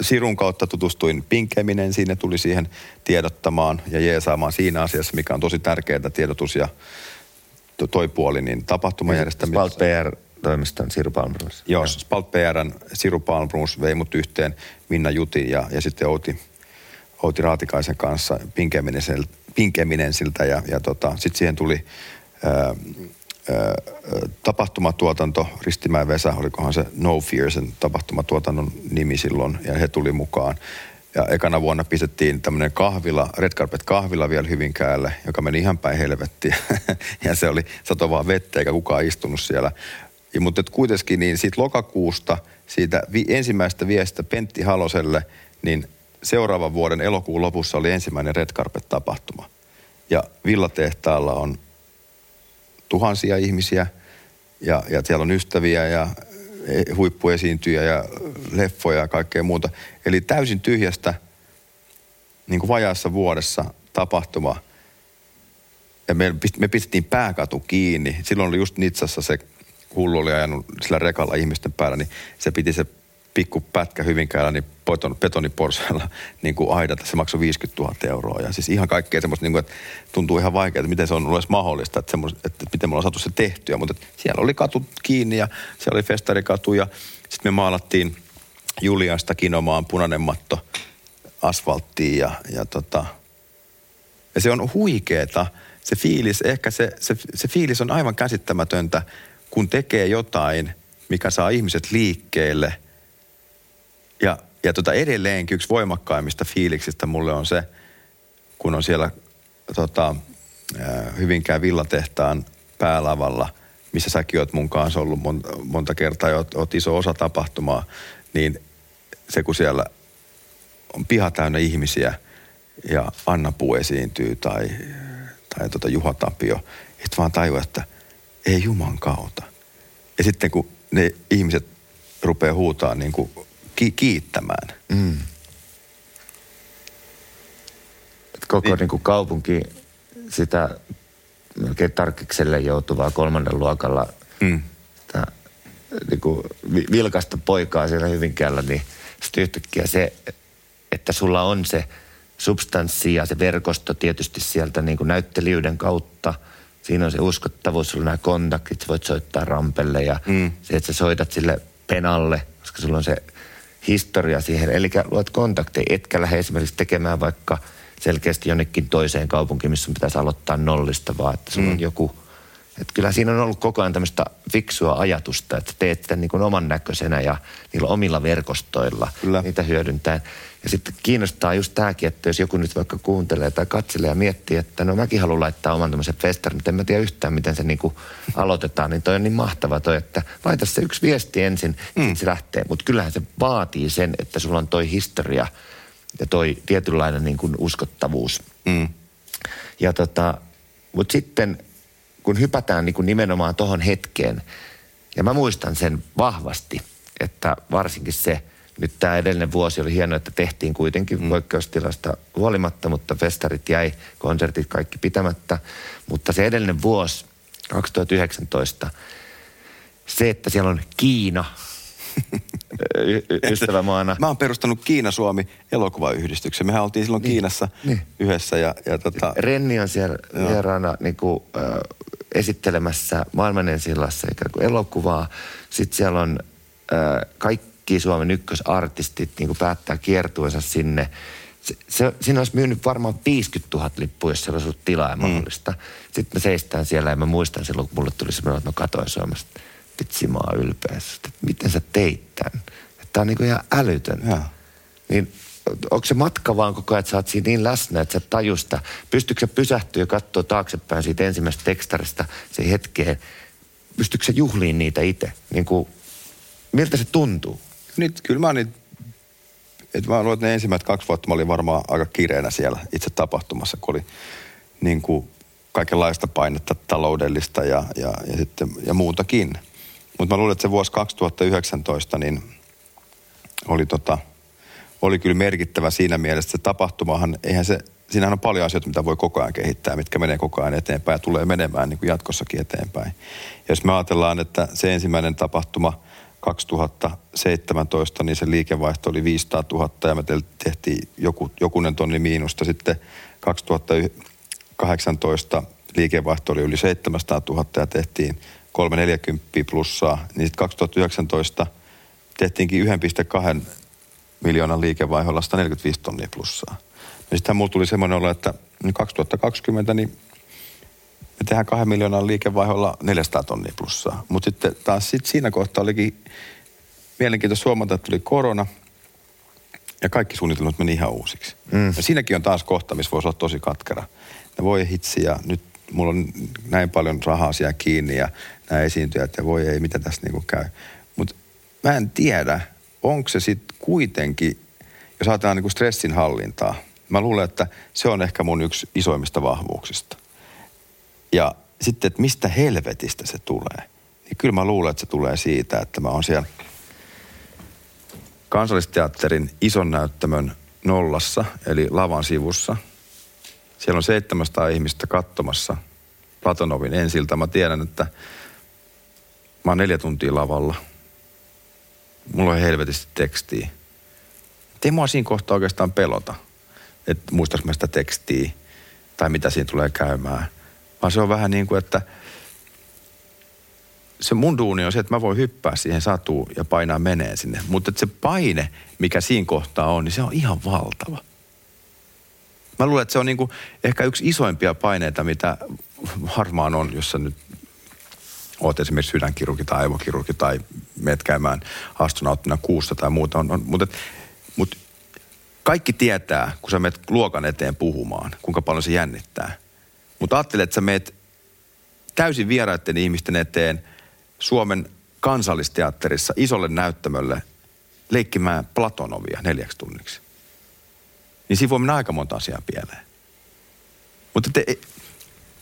Sirun kautta tutustuin Pinkeminen, siinä tuli siihen tiedottamaan ja jeesaamaan siinä asiassa, mikä on tosi tärkeää tiedotus ja toi puoli, niin tapahtumajärjestämistä. Spalt PR toimiston Siru Palmbrus. Joo. Spalt PRn Siru Palmbrus vei mut yhteen Minna Juti ja, ja sitten Outi, Outi Raatikaisen kanssa Pinkeminen siltä ja, ja tota, sitten siihen tuli ää, ää, tapahtumatuotanto, Ristimäen Vesa, olikohan se No Fear, sen tapahtumatuotannon nimi silloin, ja he tuli mukaan. Ja ekana vuonna pistettiin tämmöinen kahvila, Red Carpet kahvila vielä Hyvinkäälle, joka meni ihan päin helvettiä. ja se oli sato vaan vettä, eikä kukaan istunut siellä. Ja, mutta kuitenkin niin siitä lokakuusta, siitä vi, ensimmäistä viestistä Pentti Haloselle, niin seuraavan vuoden elokuun lopussa oli ensimmäinen Red Carpet-tapahtuma. Ja villatehtaalla on tuhansia ihmisiä ja, ja siellä on ystäviä ja e, huippuesiintyjä ja leffoja ja kaikkea muuta. Eli täysin tyhjästä niin kuin vajaassa vuodessa tapahtuma. Ja me, me pistettiin pääkatu kiinni. Silloin oli just Nitsassa se hullu oli ajanut sillä rekalla ihmisten päällä, niin se piti se pikku pätkä Hyvinkäällä niin beton, betoniporsailla niin kuin aidata. Se maksoi 50 000 euroa. Ja siis ihan kaikkea semmoista, niin kuin, että tuntuu ihan vaikeaa, että miten se on ollut mahdollista, että, että, että miten me ollaan saatu se tehtyä. Mutta siellä oli katu kiinni ja siellä oli festarikatu ja sitten me maalattiin Juliasta kinomaan punainen matto asfalttiin ja, ja, tota, ja se on huikeeta. Se fiilis, ehkä se, se, se fiilis on aivan käsittämätöntä, kun tekee jotain, mikä saa ihmiset liikkeelle. Ja, ja tota edelleenkin yksi voimakkaimmista fiiliksistä mulle on se, kun on siellä tota, Hyvinkään villatehtaan päälavalla, missä säkin oot mun kanssa ollut monta, monta kertaa ja oot, oot iso osa tapahtumaa, niin se kun siellä on piha täynnä ihmisiä ja Anna Puu esiintyy tai, tai tota Juha Tapio, et vaan tajua, että ei Juman kautta. Ja sitten kun ne ihmiset rupeaa huutaa niin kuin ki- kiittämään. Mm. Koko niin. Niin kuin kaupunki sitä melkein tarkikselle joutuvaa kolmannen luokalla mm. tää, niin kuin vilkasta poikaa siellä Hyvinkäällä, niin sitten yhtäkkiä se, että sulla on se substanssi ja se verkosto tietysti sieltä niin kuin näyttelijyyden kautta. Siinä on se uskottavuus, sulla on nämä kontaktit, voit soittaa rampelle ja mm. se, että sä soitat sille penalle, koska sulla on se historia siihen. Eli luot kontakteja, etkä lähde esimerkiksi tekemään vaikka selkeästi jonnekin toiseen kaupunkiin, missä pitäisi aloittaa nollista, vaan että sulla mm. on joku – että kyllä siinä on ollut koko ajan tämmöistä fiksua ajatusta, että teet sitä niin kuin oman näköisenä ja niillä omilla verkostoilla kyllä. niitä hyödyntää. Ja sitten kiinnostaa just tämäkin, että jos joku nyt vaikka kuuntelee tai katselee ja miettii, että no mäkin haluan laittaa oman tämmöisen festarin, mutta en mä tiedä yhtään, miten se niin kuin aloitetaan, niin toi on niin mahtava toi, että laita se yksi viesti ensin, mm. se lähtee. Mutta kyllähän se vaatii sen, että sulla on toi historia ja toi tietynlainen niin kuin uskottavuus. Mm. Ja tota, mutta sitten kun hypätään niin kuin nimenomaan tuohon hetkeen, ja mä muistan sen vahvasti, että varsinkin se, nyt tämä edellinen vuosi oli hieno, että tehtiin kuitenkin mm. poikkeustilasta huolimatta, mutta festarit jäi, konsertit kaikki pitämättä. Mutta se edellinen vuosi, 2019, se, että siellä on Kiina y- ystävämaana. Mä oon perustanut Kiina-Suomi elokuvayhdistyksen. Mehän oltiin silloin niin, Kiinassa niin. yhdessä. Ja, ja tota... Renni on siellä Joo. vieraana niin kuin, äh, esittelemässä ikään kuin elokuvaa. Sitten siellä on äh, kaikki Suomen ykkösartistit niin kuin päättää kiertueensa sinne. Se, se, siinä olisi myynyt varmaan 50 000 lippua, jos siellä olisi ollut tilaa ja mm. mahdollista. Mm. Sitten mä seistään siellä ja mä muistan silloin, kun mulle tuli semmoinen, että mä katoin Suomesta. Vitsi, mä oon ylpeä. Että miten sä teit tämän? Että tää on niin kuin ihan älytön. Niin onko se matka vaan koko ajan, että sä oot siinä niin läsnä, että sä tajusta, pystyykö sä pysähtyä ja katsoa taaksepäin siitä ensimmäisestä tekstarista se hetkeen, pystyykö sä juhliin niitä itse? Niin kuin, miltä se tuntuu? Nyt kyllä mä niin, että mä luulen, että ne ensimmäiset kaksi vuotta mä olin varmaan aika kireänä siellä itse tapahtumassa, kun oli niin kuin kaikenlaista painetta taloudellista ja, ja, ja, sitten, ja muutakin. Mutta mä luulen, että se vuosi 2019 niin oli tota – oli kyllä merkittävä siinä mielessä, että se tapahtumahan, eihän se, siinähän on paljon asioita, mitä voi koko ajan kehittää, mitkä menee koko ajan eteenpäin ja tulee menemään niin kuin jatkossakin eteenpäin. Ja jos me ajatellaan, että se ensimmäinen tapahtuma 2017, niin se liikevaihto oli 500 000 ja me tehtiin joku, jokunen tonni miinusta. Sitten 2018 liikevaihto oli yli 700 000 ja tehtiin 340 plussaa. Niin sitten 2019 tehtiinkin 1,2 miljoonan liikevaiholla 145 tonnia plussaa. Ja sitten mulla tuli semmoinen olo, että 2020 niin me tehdään kahden miljoonan liikevaiholla 400 tonnia plussaa. Mutta sitten taas sit siinä kohtaa olikin mielenkiintoista huomata, että tuli korona ja kaikki suunnitelmat meni ihan uusiksi. Mm. Ja siinäkin on taas kohta, missä voisi olla tosi katkera. Ja voi hitsi ja nyt mulla on näin paljon rahaa siellä kiinni ja nämä esiintyjät ja voi ei, mitä tässä niinku käy. Mutta mä en tiedä, onko se sitten kuitenkin, jos ajatellaan niin stressin hallintaa, mä luulen, että se on ehkä mun yksi isoimmista vahvuuksista. Ja sitten, että mistä helvetistä se tulee, niin kyllä mä luulen, että se tulee siitä, että mä oon siellä kansallisteatterin ison näyttämön nollassa, eli lavan sivussa. Siellä on 700 ihmistä katsomassa Platonovin ensiltä. Mä tiedän, että mä oon neljä tuntia lavalla – mulla on helvetisti tekstiä. Ei mua siinä kohtaa oikeastaan pelota, että muistas mä sitä tekstiä tai mitä siinä tulee käymään. Vaan se on vähän niin kuin, että se mun duuni on se, että mä voin hyppää siihen satuun ja painaa menee sinne. Mutta se paine, mikä siinä kohtaa on, niin se on ihan valtava. Mä luulen, että se on niin kuin ehkä yksi isoimpia paineita, mitä varmaan on, jos sä nyt oot esimerkiksi sydänkirurgi tai aivokirurgi tai meet käymään astronauttina kuussa tai muuta. On, on, mutta, mutta kaikki tietää, kun sä menet luokan eteen puhumaan, kuinka paljon se jännittää. Mutta ajattele, että sä meet täysin vieraiden ihmisten eteen Suomen kansallisteatterissa isolle näyttämölle leikkimään Platonovia neljäksi tunniksi. Niin siinä voi mennä aika monta asiaa pieleen. Mutta te,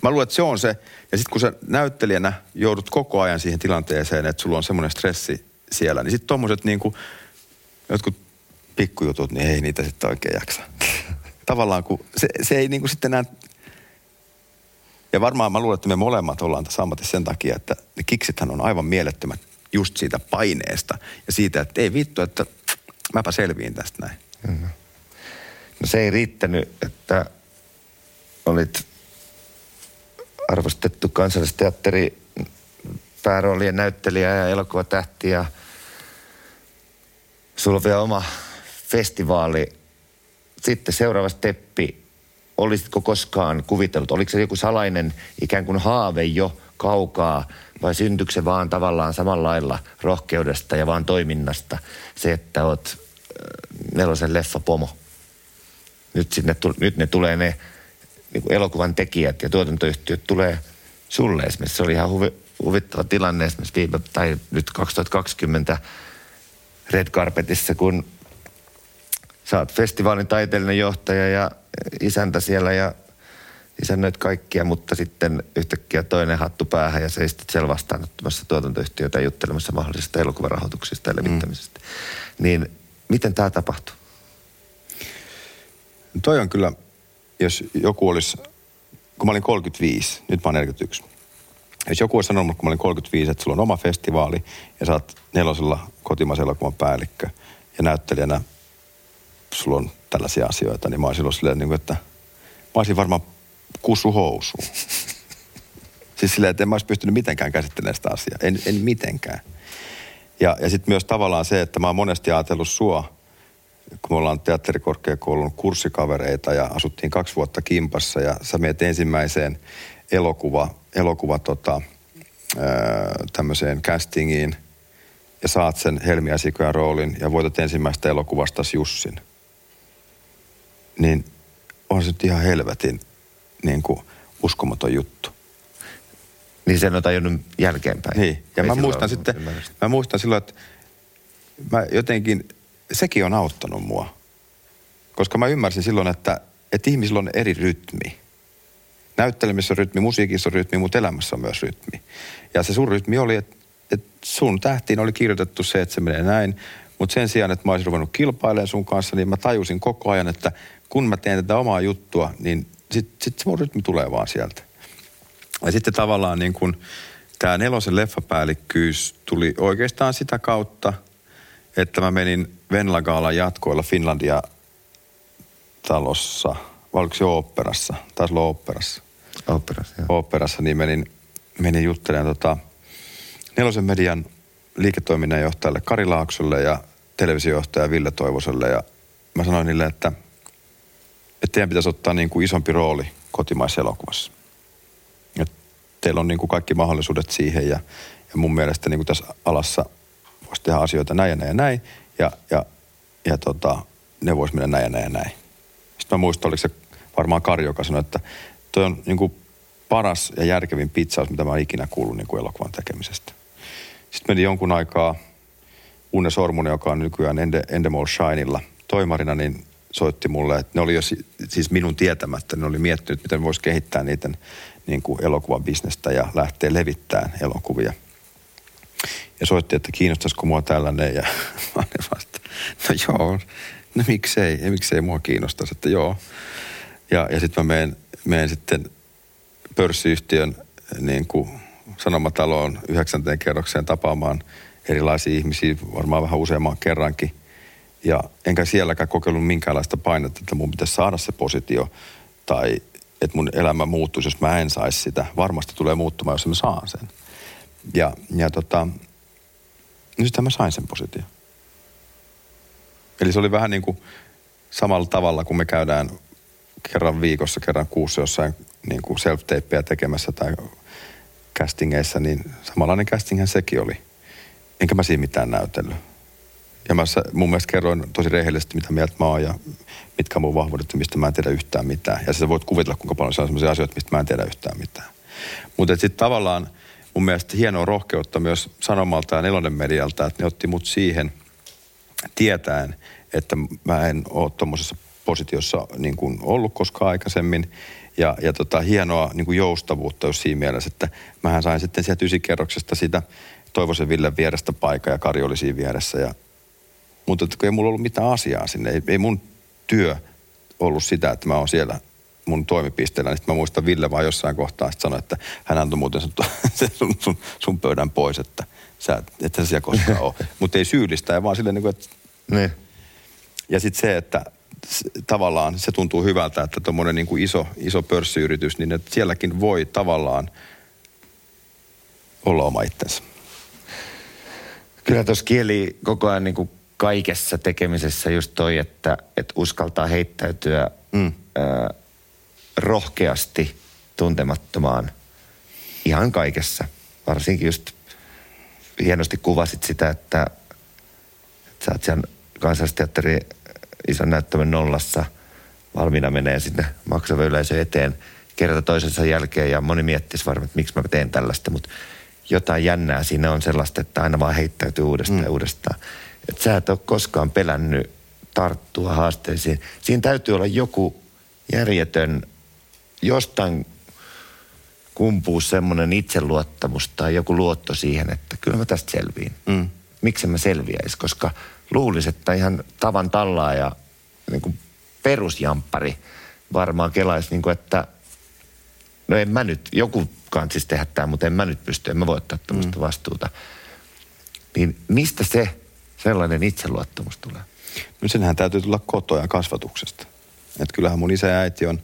mä luulen, että se on se. Ja sitten kun sä näyttelijänä joudut koko ajan siihen tilanteeseen, että sulla on semmoinen stressi siellä, niin sitten tuommoiset niin jotkut pikkujutut, niin ei niitä sitten oikein jaksa. Tavallaan kun se, se ei kuin sitten enää... Ja varmaan mä luulen, että me molemmat ollaan tässä ammatissa sen takia, että ne kiksithän on aivan mielettömät just siitä paineesta ja siitä, että ei vittu, että mäpä selviin tästä näin. No se ei riittänyt, että olit arvostettu kansallisteatteri pääroolien näyttelijä ja elokuvatähti ja sulla on vielä oma festivaali. Sitten seuraava steppi. Olisitko koskaan kuvitellut, oliko se joku salainen ikään kuin haave jo kaukaa vai syntyykö se vaan tavallaan samalla lailla rohkeudesta ja vaan toiminnasta se, että oot nelosen leffa pomo? Nyt, sinne, nyt ne tulee ne niin elokuvan tekijät ja tuotantoyhtiöt tulee sulle esimerkiksi. Se oli ihan huvi, huvittava tilanne esimerkiksi viime, tai nyt 2020 Red Carpetissa, kun sä oot festivaalin taiteellinen johtaja ja isäntä siellä ja isännöit kaikkia, mutta sitten yhtäkkiä toinen hattu päähän ja seistit siellä vastaanottamassa tuotantoyhtiötä juttelemassa mahdollisesta elokuvarahoituksesta ja levittämisestä. Mm. Niin miten tämä tapahtuu? Toi on kyllä jos joku olisi, kun mä olin 35, nyt mä oon 41. Jos joku olisi sanonut, kun mä olin 35, että sulla on oma festivaali ja sä oot nelosella kotimaisella elokuvan päällikkö ja näyttelijänä sulla on tällaisia asioita, niin mä olisin ollut silleen, niin kuin, että mä olisin varmaan kussu housuun. siis silleen, että en mä olisi pystynyt mitenkään käsittelemään sitä asiaa. En, en mitenkään. Ja, ja sitten myös tavallaan se, että mä oon monesti ajatellut sua kun me ollaan teatterikorkeakoulun kurssikavereita ja asuttiin kaksi vuotta kimpassa ja sä meet ensimmäiseen elokuva, elokuva tota, tämmöiseen castingiin ja saat sen Helmi Sikojan roolin ja voitat ensimmäistä elokuvasta Jussin. Niin on se nyt ihan helvetin niin kuin uskomaton juttu. Niin sen on tajunnut jälkeenpäin. Niin, ja mä muistan sitten, mä muistan silloin, että mä jotenkin sekin on auttanut mua. Koska mä ymmärsin silloin, että, että ihmisillä on eri rytmi. Näyttelemisessä on rytmi, musiikissa on rytmi, mutta elämässä on myös rytmi. Ja se sun rytmi oli, että, että sun tähtiin oli kirjoitettu se, että se menee näin. Mutta sen sijaan, että mä olisin ruvennut kilpailemaan sun kanssa, niin mä tajusin koko ajan, että kun mä teen tätä omaa juttua, niin sitten sit se mun rytmi tulee vaan sieltä. Ja sitten tavallaan niin kun tämä nelosen leffapäällikkyys tuli oikeastaan sitä kautta, että mä menin Venlagaalan jatkoilla Finlandia talossa, vai oliko se oopperassa? Taisi olla oopperassa. Oopperassa, joo. Oopperassa, niin menin, menin juttelemaan tota, Nelosen median liiketoiminnanjohtajalle Kari Laaksolle ja televisiojohtaja Ville Toivoselle. Ja mä sanoin niille, että, että teidän pitäisi ottaa niin kuin isompi rooli kotimaisessa elokuvassa. Että teillä on niin kuin kaikki mahdollisuudet siihen ja, ja mun mielestä niin kuin tässä alassa voisi tehdä asioita näin ja näin ja näin ja, ja, ja tota, ne vois mennä näin ja näin ja näin. Sitten mä muistan, oliko se varmaan Kari, joka sanoi, että toi on niin kuin paras ja järkevin pizzaus, mitä mä oon ikinä kuullut niin kuin elokuvan tekemisestä. Sitten meni jonkun aikaa Unne Sormunen, joka on nykyään Ende, Endemol Shineilla toimarina, niin soitti mulle, että ne oli jo siis minun tietämättä, ne oli miettinyt, miten voisi kehittää niiden niin kuin elokuvan bisnestä ja lähteä levittämään elokuvia – ja soitti, että kiinnostaisiko mua tällainen. Ja mä vasta, no joo, no miksei, ja miksei mua kiinnostaisi, että joo. Ja, ja sitten mä menen, menen sitten pörssiyhtiön niin kuin sanomataloon yhdeksänteen kerrokseen tapaamaan erilaisia ihmisiä, varmaan vähän useamman kerrankin. Ja enkä sielläkään kokeillut minkäänlaista painetta, että mun pitäisi saada se positio tai että mun elämä muuttuisi, jos mä en saisi sitä. Varmasti tulee muuttumaan, jos mä saan sen. Ja, ja tota, niin sitten mä sain sen position. Eli se oli vähän niin kuin samalla tavalla, kun me käydään kerran viikossa, kerran kuussa jossain niin kuin self tekemässä tai castingeissa, niin samanlainen castinghän sekin oli. Enkä mä siinä mitään näytellyt. Ja mä mun mielestä kerroin tosi rehellisesti, mitä mieltä mä oon ja mitkä mun vahvuudet ja mistä mä en tiedä yhtään mitään. Ja sä voit kuvitella, kuinka paljon se on sellaisia asioita, mistä mä en tiedä yhtään mitään. Mutta sitten tavallaan mun mielestä hienoa rohkeutta myös Sanomalta ja Nelonen medialta, että ne otti mut siihen tietäen, että mä en ole tuommoisessa positiossa niin kuin ollut koskaan aikaisemmin. Ja, ja tota, hienoa niin kuin joustavuutta jos siinä mielessä, että mähän sain sitten sieltä ysikerroksesta sitä Toivosen Ville vierestä paikkaa ja Kari oli siinä vieressä. Ja, mutta että ei mulla ollut mitään asiaa sinne. Ei, ei mun työ ollut sitä, että mä oon siellä mun toimipisteellä, niin mä muistan Ville vaan jossain kohtaa sitten sanoi, että hän antoi muuten sun, sun, sun, sun pöydän pois, että sä, et sä siellä koskaan ole. Mutta ei syyllistä, ja vaan silleen, niin kuin, että... Niin. Ja sitten se, että tavallaan se tuntuu hyvältä, että tuommoinen niin iso, iso pörssiyritys, niin että sielläkin voi tavallaan olla oma itsensä. Kyllä tuossa kieli koko ajan niin kuin kaikessa tekemisessä just toi, että, että uskaltaa heittäytyä mm. ää, rohkeasti tuntemattomaan ihan kaikessa. Varsinkin just hienosti kuvasit sitä, että, että sä oot siellä kansallisteatterin ison näyttämön nollassa valmiina menee sinne maksava yleisö eteen kerta toisensa jälkeen ja moni miettisi varmaan, että miksi mä teen tällaista, mutta jotain jännää siinä on sellaista, että aina vaan heittäytyy uudestaan mm. ja uudestaan. Että sä et ole koskaan pelännyt tarttua haasteisiin. Siinä täytyy olla joku järjetön, jostain kumpuu semmoinen itseluottamus tai joku luotto siihen, että kyllä mä tästä selviin. Mm. Miksi mä selviäisi, koska luulisi, että ihan tavan tallaa ja niin kuin perusjamppari varmaan kelaisi, niin kuin, että no en mä nyt, joku kansis tehdä tämä, mutta en mä nyt pysty, en mä voi ottaa tämmöistä mm. vastuuta. Niin mistä se sellainen itseluottamus tulee? No senhän täytyy tulla kotoa ja kasvatuksesta. Et kyllähän mun isä ja äiti on,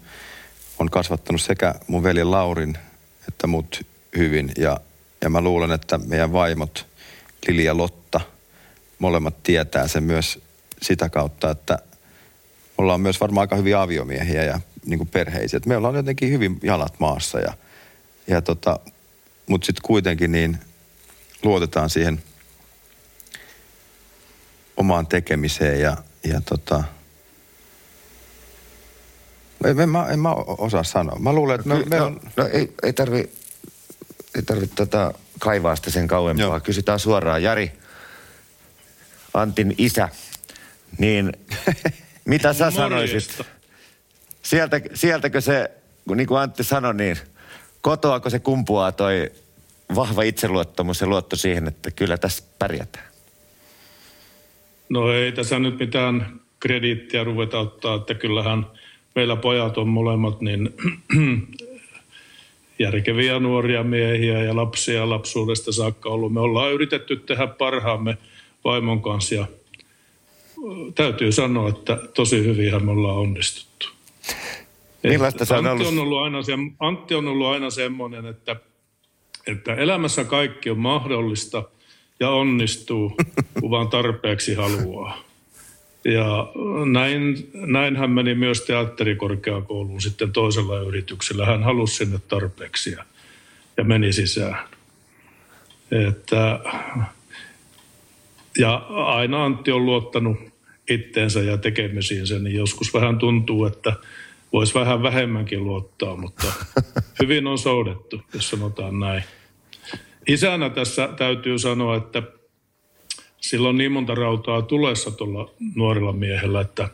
on kasvattanut sekä mun veli Laurin että mut hyvin. Ja, ja mä luulen, että meidän vaimot Lili ja Lotta molemmat tietää sen myös sitä kautta, että ollaan myös varmaan aika hyviä aviomiehiä ja niin perheisiä. Me ollaan jotenkin hyvin jalat maassa ja, ja tota, mutta sitten kuitenkin niin luotetaan siihen omaan tekemiseen ja, ja tota, en, en, mä, en mä osaa sanoa. Mä luulen, että me, me no, on... no, ei, ei tarvi, ei tarvi tota kaivaa sitä sen kauempaa. Joo. Kysytään suoraan. Jari, Antin isä, niin mitä sä sanoisit? Sieltä, sieltäkö se, niin kuin Antti sanoi, niin kotoako se kumpuaa toi vahva itseluottamus ja luotto siihen, että kyllä tässä pärjätään? No ei tässä nyt mitään krediittiä ruveta ottaa, että kyllähän meillä pojat on molemmat niin järkeviä nuoria miehiä ja lapsia lapsuudesta saakka ollut. Me ollaan yritetty tehdä parhaamme vaimon kanssa ja täytyy sanoa, että tosi hyvin me ollaan onnistuttu. Millaista se on Antti ollut? On ollut aina se, Antti on ollut aina semmoinen, että, että elämässä kaikki on mahdollista ja onnistuu, kun vaan tarpeeksi haluaa. Ja näin, näin hän meni myös teatterikorkeakouluun sitten toisella yrityksellä. Hän halusi sinne tarpeeksi ja, ja meni sisään. Että, ja aina Antti on luottanut itteensä ja tekemisiinsä, niin joskus vähän tuntuu, että voisi vähän vähemmänkin luottaa, mutta hyvin on soudettu, jos sanotaan näin. Isänä tässä täytyy sanoa, että silloin niin monta rautaa tulessa tuolla nuorilla miehellä, että,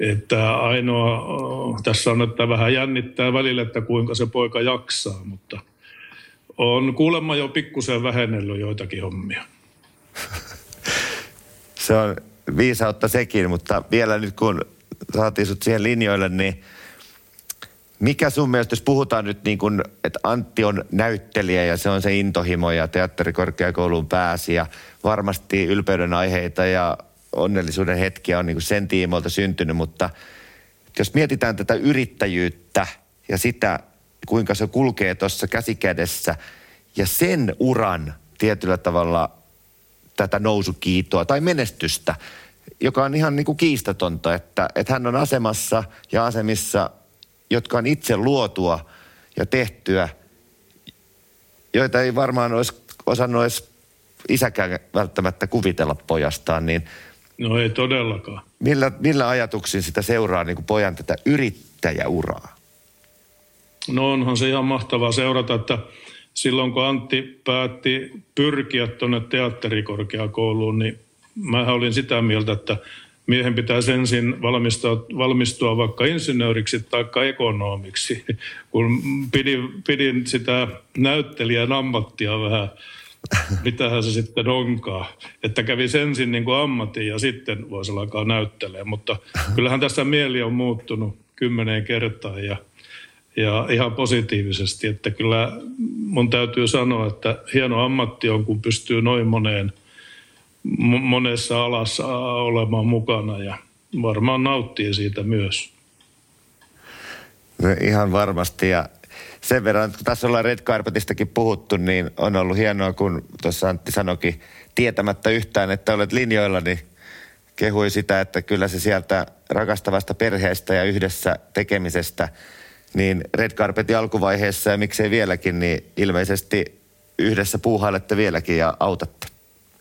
että ainoa, tässä on, että vähän jännittää välillä, että kuinka se poika jaksaa, mutta on kuulemma jo pikkusen vähennellyt joitakin hommia. Se on viisautta sekin, mutta vielä nyt kun saatiin sut siihen linjoille, niin mikä sun mielestä, jos puhutaan nyt niin kuin, että Antti on näyttelijä ja se on se intohimo ja teatterikorkeakouluun pääsi ja varmasti ylpeyden aiheita ja onnellisuuden hetkiä on niin kuin sen tiimoilta syntynyt, mutta jos mietitään tätä yrittäjyyttä ja sitä, kuinka se kulkee tuossa käsikädessä ja sen uran tietyllä tavalla tätä nousukiitoa tai menestystä, joka on ihan niin kuin kiistatonta, että, että hän on asemassa ja asemissa, jotka on itse luotua ja tehtyä, joita ei varmaan olisi osannut edes isäkään välttämättä kuvitella pojastaan, niin No ei todellakaan. millä, millä ajatuksin sitä seuraa niin kuin pojan tätä yrittäjäuraa? No onhan se ihan mahtavaa seurata, että silloin kun Antti päätti pyrkiä tuonne teatterikorkeakouluun, niin mä olin sitä mieltä, että miehen pitäisi ensin valmistua, vaikka insinööriksi tai ekonomiksi, kun pidin, pidin sitä näyttelijän ammattia vähän, mitähän se sitten onkaa, että kävi ensin niin kuin ammatin ja sitten voisi alkaa näyttelemään, mutta kyllähän tässä mieli on muuttunut kymmeneen kertaan ja, ja ihan positiivisesti, että kyllä mun täytyy sanoa, että hieno ammatti on, kun pystyy noin moneen monessa alassa olemaan mukana ja varmaan nauttii siitä myös. No, ihan varmasti ja sen verran, kun tässä ollaan Red Carpetistakin puhuttu, niin on ollut hienoa, kun tuossa Antti sanoikin tietämättä yhtään, että olet linjoilla, niin kehui sitä, että kyllä se sieltä rakastavasta perheestä ja yhdessä tekemisestä, niin Red Carpetin alkuvaiheessa ja miksei vieläkin, niin ilmeisesti yhdessä puuhailette vieläkin ja autatte.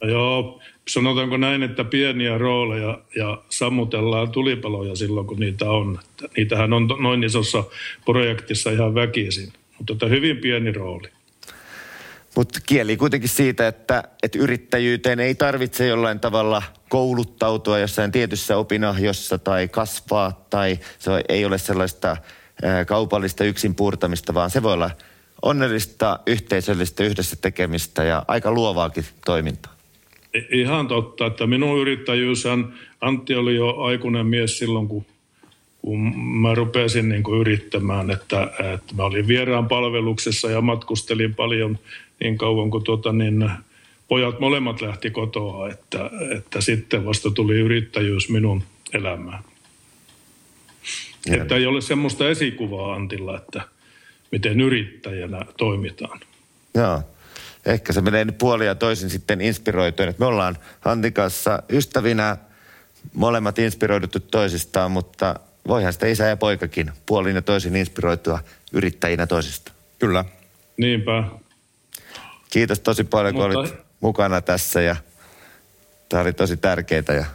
Joo, sanotaanko näin, että pieniä rooleja ja sammutellaan tulipaloja silloin, kun niitä on. Että niitähän on noin isossa projektissa ihan väkisin, mutta että hyvin pieni rooli. Mutta kieli kuitenkin siitä, että, että yrittäjyyteen ei tarvitse jollain tavalla kouluttautua jossain tietyssä opinahjossa tai kasvaa tai se ei ole sellaista kaupallista yksin puurtamista, vaan se voi olla onnellista, yhteisöllistä yhdessä tekemistä ja aika luovaakin toimintaa. Ihan totta, että minun yrittäjyyshän, Antti oli jo aikuinen mies silloin, kun, kun mä rupesin niin kuin yrittämään, että, että mä olin vieraan palveluksessa ja matkustelin paljon niin kauan kuin tuota, niin pojat molemmat lähti kotoa, että, että sitten vasta tuli yrittäjyys minun elämään. Ja. Että ei ole semmoista esikuvaa Antilla, että miten yrittäjänä toimitaan. Joo ehkä se menee nyt puoli ja toisin sitten inspiroituen. Me ollaan Antin kanssa ystävinä molemmat inspiroiduttu toisistaan, mutta voihan sitä isä ja poikakin puolin ja toisin inspiroitua yrittäjinä toisista. Kyllä. Niinpä. Kiitos tosi paljon, kun mutta... olit mukana tässä ja tämä oli tosi tärkeää. Ja...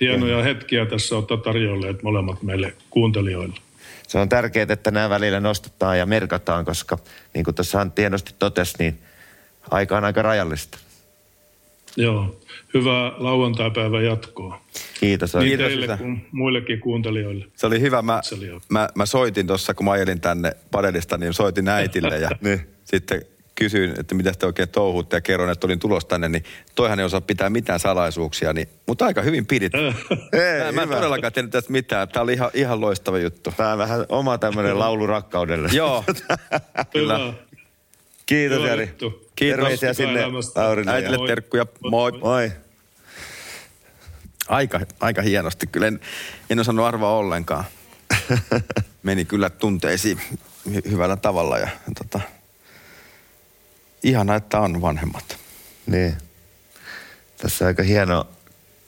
Hienoja hetkiä tässä olette tarjolleet molemmat meille kuuntelijoille. Se on tärkeää, että nämä välillä nostetaan ja merkataan, koska niin kuin tuossa Antti hienosti totesi, niin aika on aika rajallista. Joo, hyvää lauantaipäivän jatkoa. Kiitos. Niin Kiitos teille kuin muillekin kuuntelijoille. Se oli hyvä. Mä, mä, mä soitin tuossa, kun mä ajelin tänne padelista, niin soitin äitille ja niin. sitten kysyin, että mitä te oikein touhuutte ja kerroin, että olin tulos tänne, niin toihan ei osaa pitää mitään salaisuuksia, niin, mutta aika hyvin pidit. Ei, mä, mä en todellakaan tiennyt tästä mitään. Tämä oli ihan, ihan loistava juttu. Tämä on vähän oma tämmöinen laulu rakkaudelle. Joo. Kyllä. Kiitos Jari. Juttu. Kiitos. Terveisiä sinne Laurille. Äitille terkkuja. Moi. Moi. Aika, aika hienosti. Kyllä en, en osannut arvaa ollenkaan. Meni kyllä tunteisiin hy- hyvällä tavalla ja tota, ihana, että on vanhemmat. Niin. Tässä on aika hieno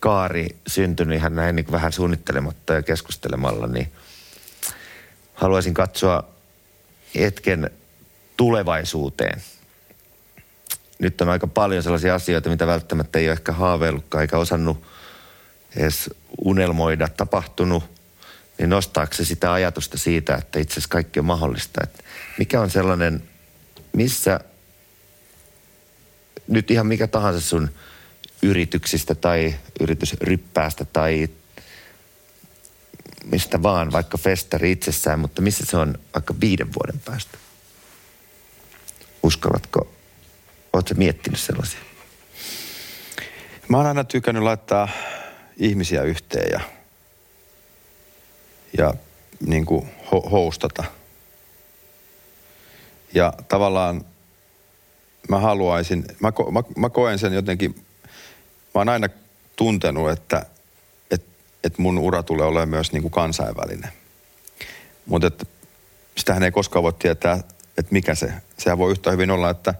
kaari syntynyt ihan näin niin vähän suunnittelematta ja keskustelemalla, niin haluaisin katsoa hetken tulevaisuuteen. Nyt on aika paljon sellaisia asioita, mitä välttämättä ei ole ehkä haaveillutkaan eikä osannut edes unelmoida tapahtunut, niin nostaako se sitä ajatusta siitä, että itse asiassa kaikki on mahdollista. Että mikä on sellainen, missä nyt ihan mikä tahansa sun yrityksistä tai yritysryppäästä tai mistä vaan, vaikka festari itsessään, mutta missä se on vaikka viiden vuoden päästä? Uskallatko, ootko miettinyt sellaisia? Mä oon aina tykännyt laittaa ihmisiä yhteen ja, ja niin kuin ho- hostata. Ja tavallaan mä haluaisin, mä, ko, mä, mä koen sen jotenkin, mä oon aina tuntenut, että et, et mun ura tulee olemaan myös niin kuin kansainvälinen. Mutta sitähän ei koskaan voi tietää, että mikä se, sehän voi yhtä hyvin olla, että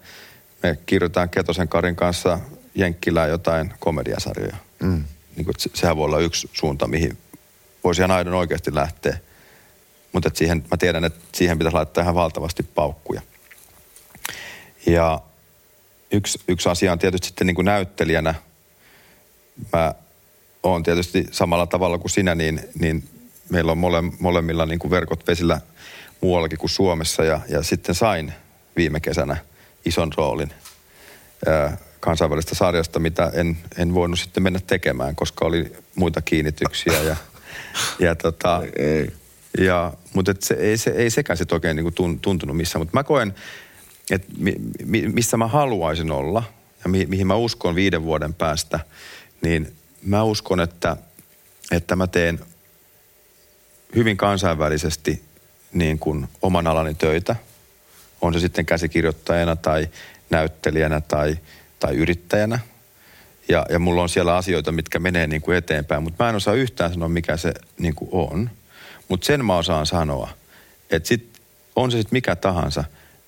me kirjoitetaan Ketosen Karin kanssa Jenkkilää jotain komediasarjoja. Mm. Niin kuin, sehän voi olla yksi suunta, mihin voisi ihan aidon oikeasti lähteä. Mutta siihen, mä tiedän, että siihen pitäisi laittaa ihan valtavasti paukkuja. Ja yksi, yksi asia on tietysti sitten niin kuin näyttelijänä. Mä oon tietysti samalla tavalla kuin sinä, niin, niin meillä on mole, molemmilla niin kuin verkot vesillä muuallakin kuin Suomessa. Ja, ja sitten sain viime kesänä ison roolin kansainvälistä sarjasta, mitä en, en voinut sitten mennä tekemään, koska oli muita kiinnityksiä. Ja, ja tota, ei. Ja, mutta et se, ei, se, ei sekään sit oikein niinku tuntunut missään. Mutta mä koen, että mi, mi, missä mä haluaisin olla ja mi, mihin mä uskon viiden vuoden päästä, niin mä uskon, että, että mä teen hyvin kansainvälisesti niin kuin oman alani töitä. On se sitten käsikirjoittajana tai näyttelijänä tai, tai yrittäjänä. Ja, ja mulla on siellä asioita, mitkä menee niin kuin eteenpäin, mutta mä en osaa yhtään sanoa, mikä se niin kuin on. Mutta sen mä osaan sanoa, että sit, on se sitten mikä tahansa,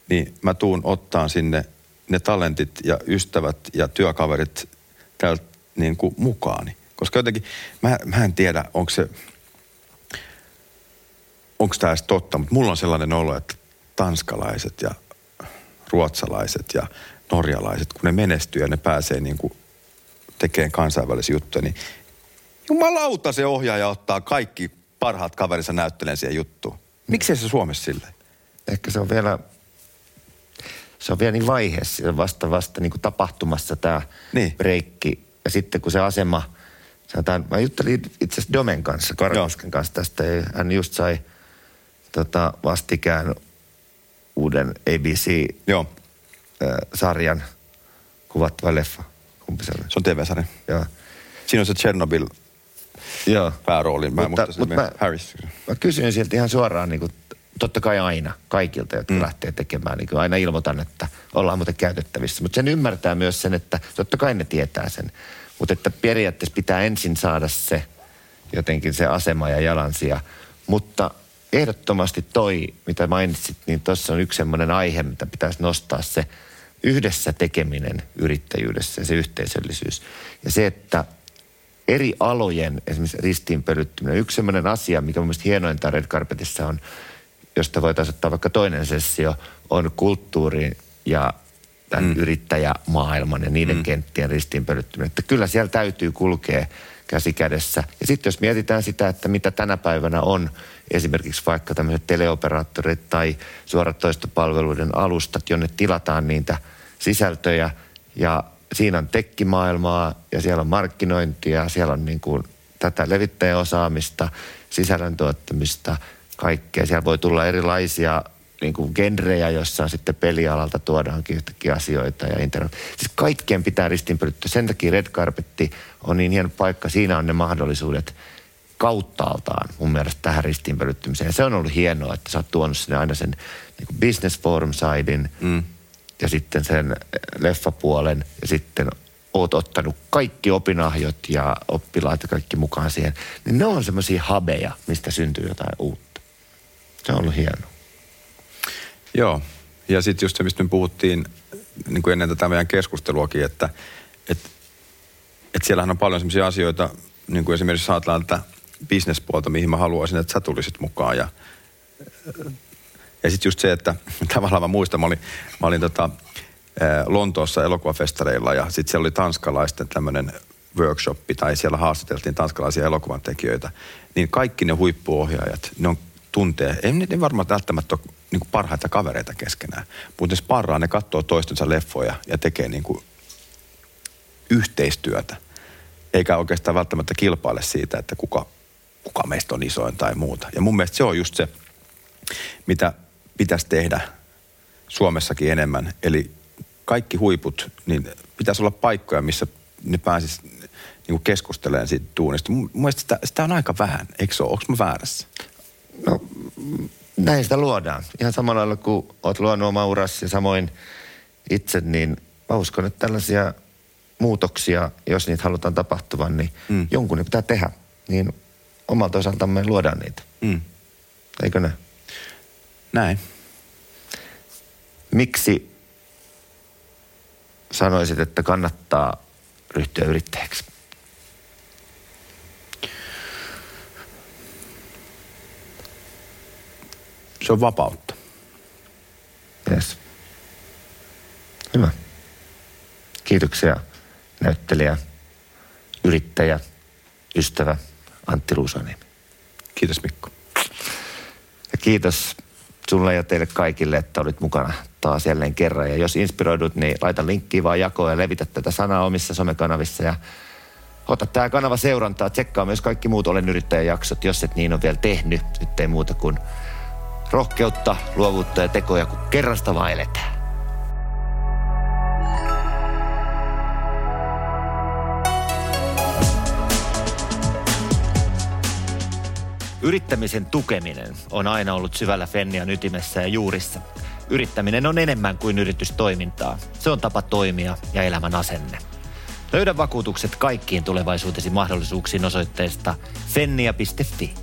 niin mä tuun ottaan sinne ne talentit ja ystävät ja työkaverit täältä niin kuin mukaani. Koska jotenkin, mä, mä en tiedä, onko se, onko tämä totta, mutta mulla on sellainen olo, että tanskalaiset ja ruotsalaiset ja norjalaiset, kun ne menestyy ja ne pääsee niin kuin tekemään kansainvälisiä juttuja, niin jumalauta se ohjaaja ottaa kaikki parhaat kaverinsa näyttelen siihen juttuun. Miksi se Suomessa sille? Ehkä se on vielä, se on vielä niin vaiheessa, vasta vasta niin kuin tapahtumassa tämä niin. breikki. Ja sitten kun se asema, sanotaan, mä juttelin itse asiassa Domen kanssa, Karkosken kanssa tästä. Hän just sai tota, vastikään uuden ABC-sarjan kuvattava leffa. Kumpi se oli? Se on TV-sarja. Joo. Siinä on se Chernobyl Joo. pääroolin. Mä mutta, mutta mä, Harris. Mä kysyin sieltä ihan suoraan, niin kuin, totta kai aina, kaikilta, jotka mm. lähtee tekemään. Niin aina ilmoitan, että ollaan muuten käytettävissä. Mutta sen ymmärtää myös sen, että totta kai ne tietää sen. Mutta että periaatteessa pitää ensin saada se jotenkin se asema ja jalansija. Mutta ehdottomasti toi, mitä mainitsit, niin tuossa on yksi semmoinen aihe, mitä pitäisi nostaa se yhdessä tekeminen yrittäjyydessä ja se yhteisöllisyys. Ja se, että eri alojen esimerkiksi ristiinpölyttyminen. Yksi sellainen asia, mikä on mielestäni hienointa Red Carpetissa on, josta voitaisiin ottaa vaikka toinen sessio, on kulttuuri ja tämän mm. yrittäjämaailman ja niiden mm. kenttien ristiinpölyttyminen. Että kyllä siellä täytyy kulkea käsi kädessä. Ja sitten jos mietitään sitä, että mitä tänä päivänä on esimerkiksi vaikka tämmöiset teleoperaattorit tai suoratoistopalveluiden alustat, jonne tilataan niitä sisältöjä ja siinä on tekkimaailmaa ja siellä on markkinointia, siellä on niin kuin tätä levittäjäosaamista, sisällön tuottamista, kaikkea. Siellä voi tulla erilaisia niin kuin genrejä, joissa sitten pelialalta tuodaankin yhtäkkiä asioita ja internet. Siis kaikkien pitää ristinpölyttyä. Sen takia Red Carpetti on niin hieno paikka. Siinä on ne mahdollisuudet kauttaaltaan mun mielestä tähän ristinpölyttymiseen. Ja se on ollut hienoa, että sä oot tuonut sinne aina sen niin kuin business forum sidein, mm ja sitten sen leffapuolen ja sitten oot ottanut kaikki opinahjot ja oppilaat ja kaikki mukaan siihen, niin ne on semmoisia habeja, mistä syntyy jotain uutta. Se on ollut hienoa. Joo, ja sitten just se, mistä me puhuttiin niin kuin ennen tätä meidän keskusteluakin, että et, et siellähän on paljon semmoisia asioita, niin kuin esimerkiksi saatellaan tätä bisnespuolta, mihin mä haluaisin, että sä tulisit mukaan ja ja sitten just se, että tavallaan mä muistan, mä olin, mä olin tota, Lontoossa elokuvafestareilla ja sitten siellä oli tanskalaisten tämmöinen workshoppi tai siellä haastateltiin tanskalaisia elokuvan tekijöitä, niin kaikki ne huippuohjaajat, ne on tuntee, ei ne varmaan välttämättä ole niin parhaita kavereita keskenään, mutta ne sparraa, ne katsoo toistensa leffoja ja tekee niin kuin yhteistyötä, eikä oikeastaan välttämättä kilpaile siitä, että kuka, kuka meistä on isoin tai muuta. Ja mun mielestä se on just se, mitä pitäisi tehdä Suomessakin enemmän. Eli kaikki huiput, niin pitäisi olla paikkoja, missä ne pääsis niin keskustelemaan siitä tuunista. Mun mielestä sitä, sitä on aika vähän, eikö se ole? Onko mä väärässä? No näin sitä luodaan. Ihan samalla lailla kuin olet luonut oma uras ja samoin itse, niin mä uskon, että tällaisia muutoksia, jos niitä halutaan tapahtuvan, niin mm. jonkun ne pitää tehdä. Niin omalta osaltamme luodaan niitä. Mm. Eikö ne? Näin. Miksi sanoisit, että kannattaa ryhtyä yrittäjäksi? Se on vapautta. Yes. Hyvä. Kiitoksia näyttelijä, yrittäjä, ystävä Antti Luusaniemi. Kiitos Mikko. Ja kiitos sulle ja teille kaikille, että olit mukana taas jälleen kerran. Ja jos inspiroidut, niin laita linkkiä vaan jakoon ja levitä tätä sanaa omissa somekanavissa. Ja ota tämä kanava seurantaa. Tsekkaa myös kaikki muut Olen yrittäjän jaksot, jos et niin on vielä tehnyt. Nyt ei muuta kuin rohkeutta, luovuutta ja tekoja, kun kerrasta vaan eletään. Yrittämisen tukeminen on aina ollut syvällä Fennian ytimessä ja juurissa. Yrittäminen on enemmän kuin yritystoimintaa. Se on tapa toimia ja elämän asenne. Löydä vakuutukset kaikkiin tulevaisuutesi mahdollisuuksiin osoitteesta fennia.fi.